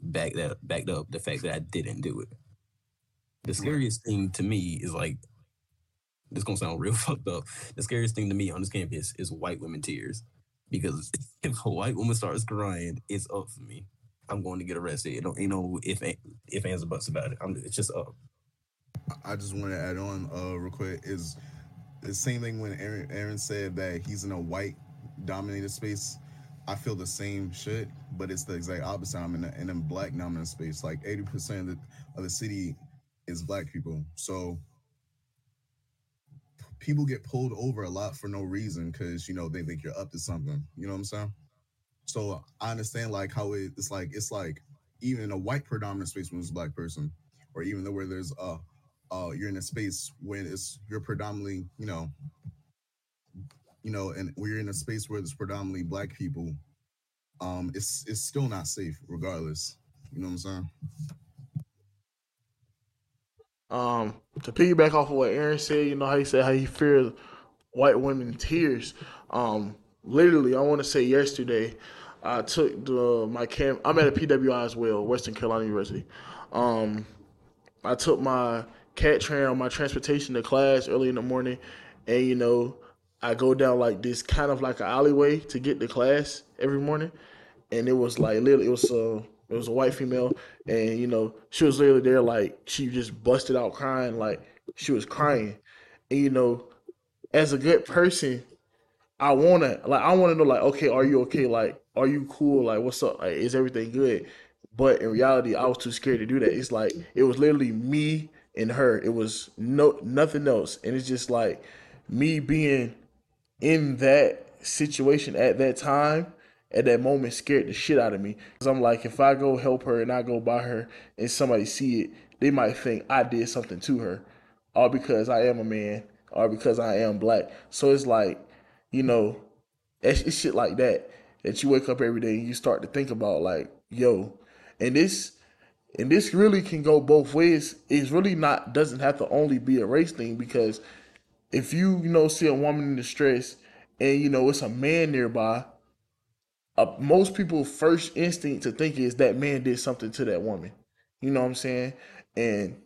back that backed up the fact that I didn't do it. The scariest thing to me is like this gonna sound real fucked up. The scariest thing to me on this campus is white women tears. Because if a white woman starts crying, it's up for me. I'm going to get arrested. It don't, you know if if ands or buts about it. I'm, it's just up. I just want to add on uh, real quick is the same thing when Aaron, Aaron said that he's in a white dominated space. I feel the same shit, but it's the exact opposite. I'm in a, in a black dominant space. Like 80% of the, of the city is black people. So people get pulled over a lot for no reason because, you know, they think you're up to something. You know what I'm saying? So I understand like how it, it's like, it's like even in a white predominant space when it's a black person, or even though where there's a, uh, you're in a space when it's you're predominantly, you know, you know, and we're in a space where there's predominantly black people, um, it's it's still not safe regardless. You know what I'm saying? Um, to piggyback off of what Aaron said, you know how he said how he feared white women tears. Um, literally, I want to say yesterday, I took the my cam. I'm at a PWI as well, Western Carolina University. Um, I took my Cat Tran on my transportation to class early in the morning, and you know, I go down like this kind of like an alleyway to get to class every morning, and it was like literally it was a it was a white female, and you know she was literally there like she just busted out crying like she was crying, and you know, as a good person, I wanna like I wanna know like okay are you okay like are you cool like what's up like is everything good, But in reality, I was too scared to do that. It's like it was literally me and her. It was no nothing else. And it's just like me being in that situation at that time, at that moment, scared the shit out of me. Cause I'm like, if I go help her and I go by her and somebody see it, they might think I did something to her, all because I am a man, or because I am black. So it's like, you know, it's, shit like that that you wake up every day and you start to think about, like, yo, and this and this really can go both ways. It's really not doesn't have to only be a race thing because if you you know see a woman in distress and you know it's a man nearby, uh, most people first instinct to think is that man did something to that woman. You know what I'm saying? And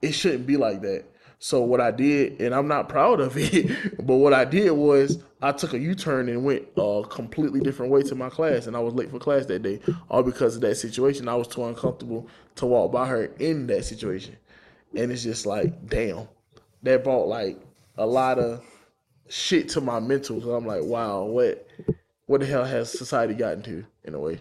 it shouldn't be like that. So what I did, and I'm not proud of it, but what I did was I took a U-turn and went a completely different way to my class, and I was late for class that day, all because of that situation. I was too uncomfortable to walk by her in that situation, and it's just like, damn, that brought like a lot of shit to my mental. So I'm like, wow, what, what the hell has society gotten to in a way?